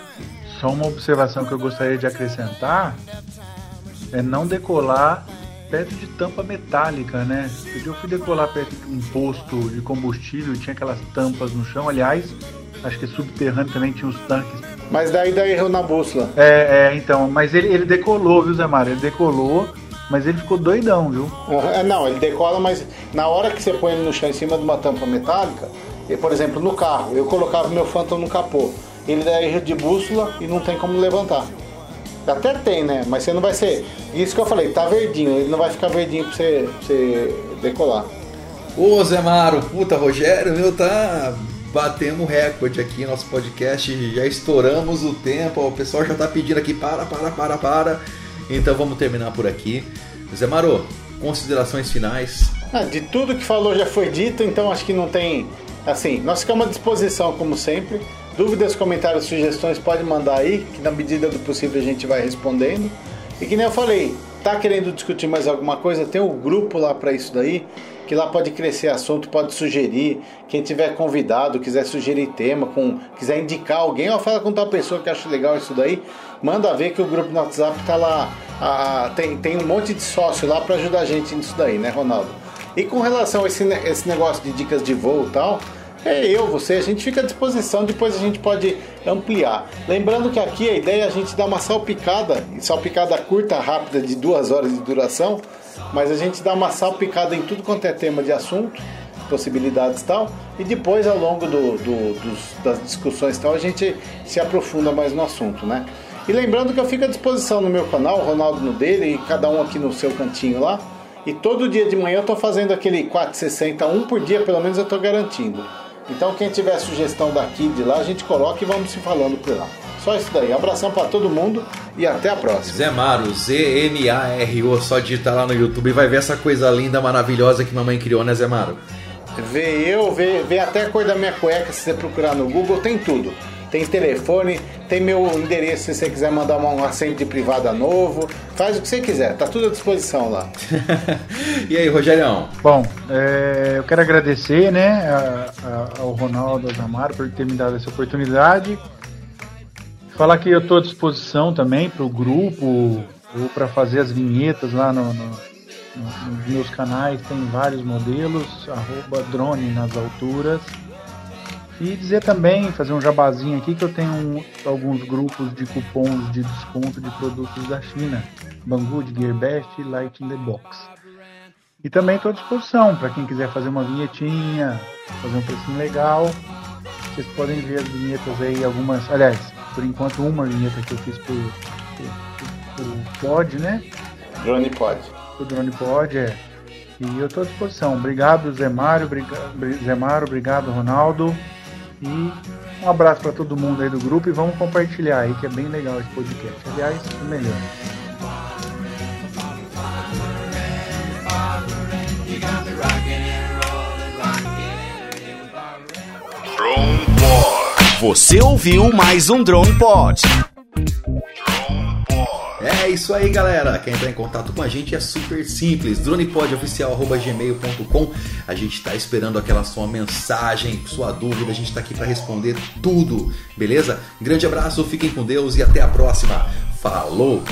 Só uma observação que eu gostaria de acrescentar é não decolar perto de tampa metálica, né? Porque eu fui decolar perto de um posto de combustível, tinha aquelas tampas no chão, aliás, acho que subterrâneo também tinha os tanques. Mas daí dá erro na bússola. É, é, então, mas ele, ele decolou, viu, Zé Mário? Ele decolou, mas ele ficou doidão, viu? Ah, Não, ele decola, mas na hora que você põe ele no chão em cima de uma tampa metálica, e, por exemplo, no carro, eu colocava meu Phantom no capô. Ele dá erro de bússola e não tem como levantar. Até tem, né? Mas você não vai ser. Isso que eu falei, tá verdinho, ele não vai ficar verdinho pra você, pra você decolar. Ô Zé Maro, puta, Rogério, meu, tá batendo recorde aqui no nosso podcast, já estouramos o tempo, o pessoal já tá pedindo aqui, para, para, para, para. Então vamos terminar por aqui. Zé Maro, considerações finais. Ah, de tudo que falou já foi dito, então acho que não tem. Assim, nós ficamos à disposição, como sempre. Dúvidas, comentários, sugestões, pode mandar aí, que na medida do possível a gente vai respondendo. E que nem eu falei, tá querendo discutir mais alguma coisa? Tem o grupo lá para isso daí, que lá pode crescer assunto, pode sugerir. Quem tiver convidado, quiser sugerir tema, com, quiser indicar alguém, ó, fala com tal pessoa que acha legal isso daí, manda ver que o grupo no WhatsApp tá lá. ah, tem, tem um monte de sócio lá para ajudar a gente nisso daí, né, Ronaldo? E com relação a esse, esse negócio de dicas de voo e tal, é eu, você, a gente fica à disposição, depois a gente pode ampliar. Lembrando que aqui a ideia é a gente dar uma salpicada, salpicada curta, rápida, de duas horas de duração, mas a gente dá uma salpicada em tudo quanto é tema de assunto, possibilidades e tal, e depois ao longo do, do- dos- das discussões e tal, a gente se aprofunda mais no assunto, né? E lembrando que eu fico à disposição no meu canal, Ronaldo no dele, e cada um aqui no seu cantinho lá. E todo dia de manhã eu tô fazendo aquele 460, um por dia pelo menos eu tô garantindo. Então quem tiver sugestão daqui de lá, a gente coloca e vamos se falando por lá. Só isso daí. Abração para todo mundo e até a próxima. Zé Maro, Z-M-A-R-O, só digita lá no YouTube e vai ver essa coisa linda, maravilhosa que mamãe criou, né, Zé Maro? Vê eu, vê, vê até a cor da minha cueca, se você procurar no Google, tem tudo. Tem telefone, tem meu endereço se você quiser mandar um assento de privada novo. Faz o que você quiser, tá tudo à disposição lá. [LAUGHS] e aí, Rogerião? Bom, é, eu quero agradecer né, a- a- ao Ronaldo Azamaro por ter me dado essa oportunidade. Falar que eu estou à disposição também para o grupo ou para fazer as vinhetas lá no- no- no- nos meus canais. Tem vários modelos, arroba drone nas alturas. E dizer também, fazer um jabazinho aqui, que eu tenho um- alguns grupos de cupons de desconto de produtos da China. Banggood, Gearbest e Light in the Box. E também estou à disposição para quem quiser fazer uma vinhetinha, fazer um precinho legal. Vocês podem ver as vinhetas aí, algumas. Aliás, por enquanto, uma vinheta que eu fiz por, por, por Pod, né? Drone pode. O Drone Pod, é. E eu estou à disposição. Obrigado, Zé Mário, obriga- Zé Mário, obrigado, Ronaldo. E um abraço para todo mundo aí do grupo e vamos compartilhar aí, que é bem legal esse podcast. Aliás, o melhor. Drone Pod. Você ouviu mais um Drone Pod. É isso aí, galera. Quer entrar em contato com a gente é super simples. dronepodioficial.gmail.com A gente está esperando aquela sua mensagem, sua dúvida. A gente está aqui para responder tudo, beleza? Grande abraço, fiquem com Deus e até a próxima. Falou!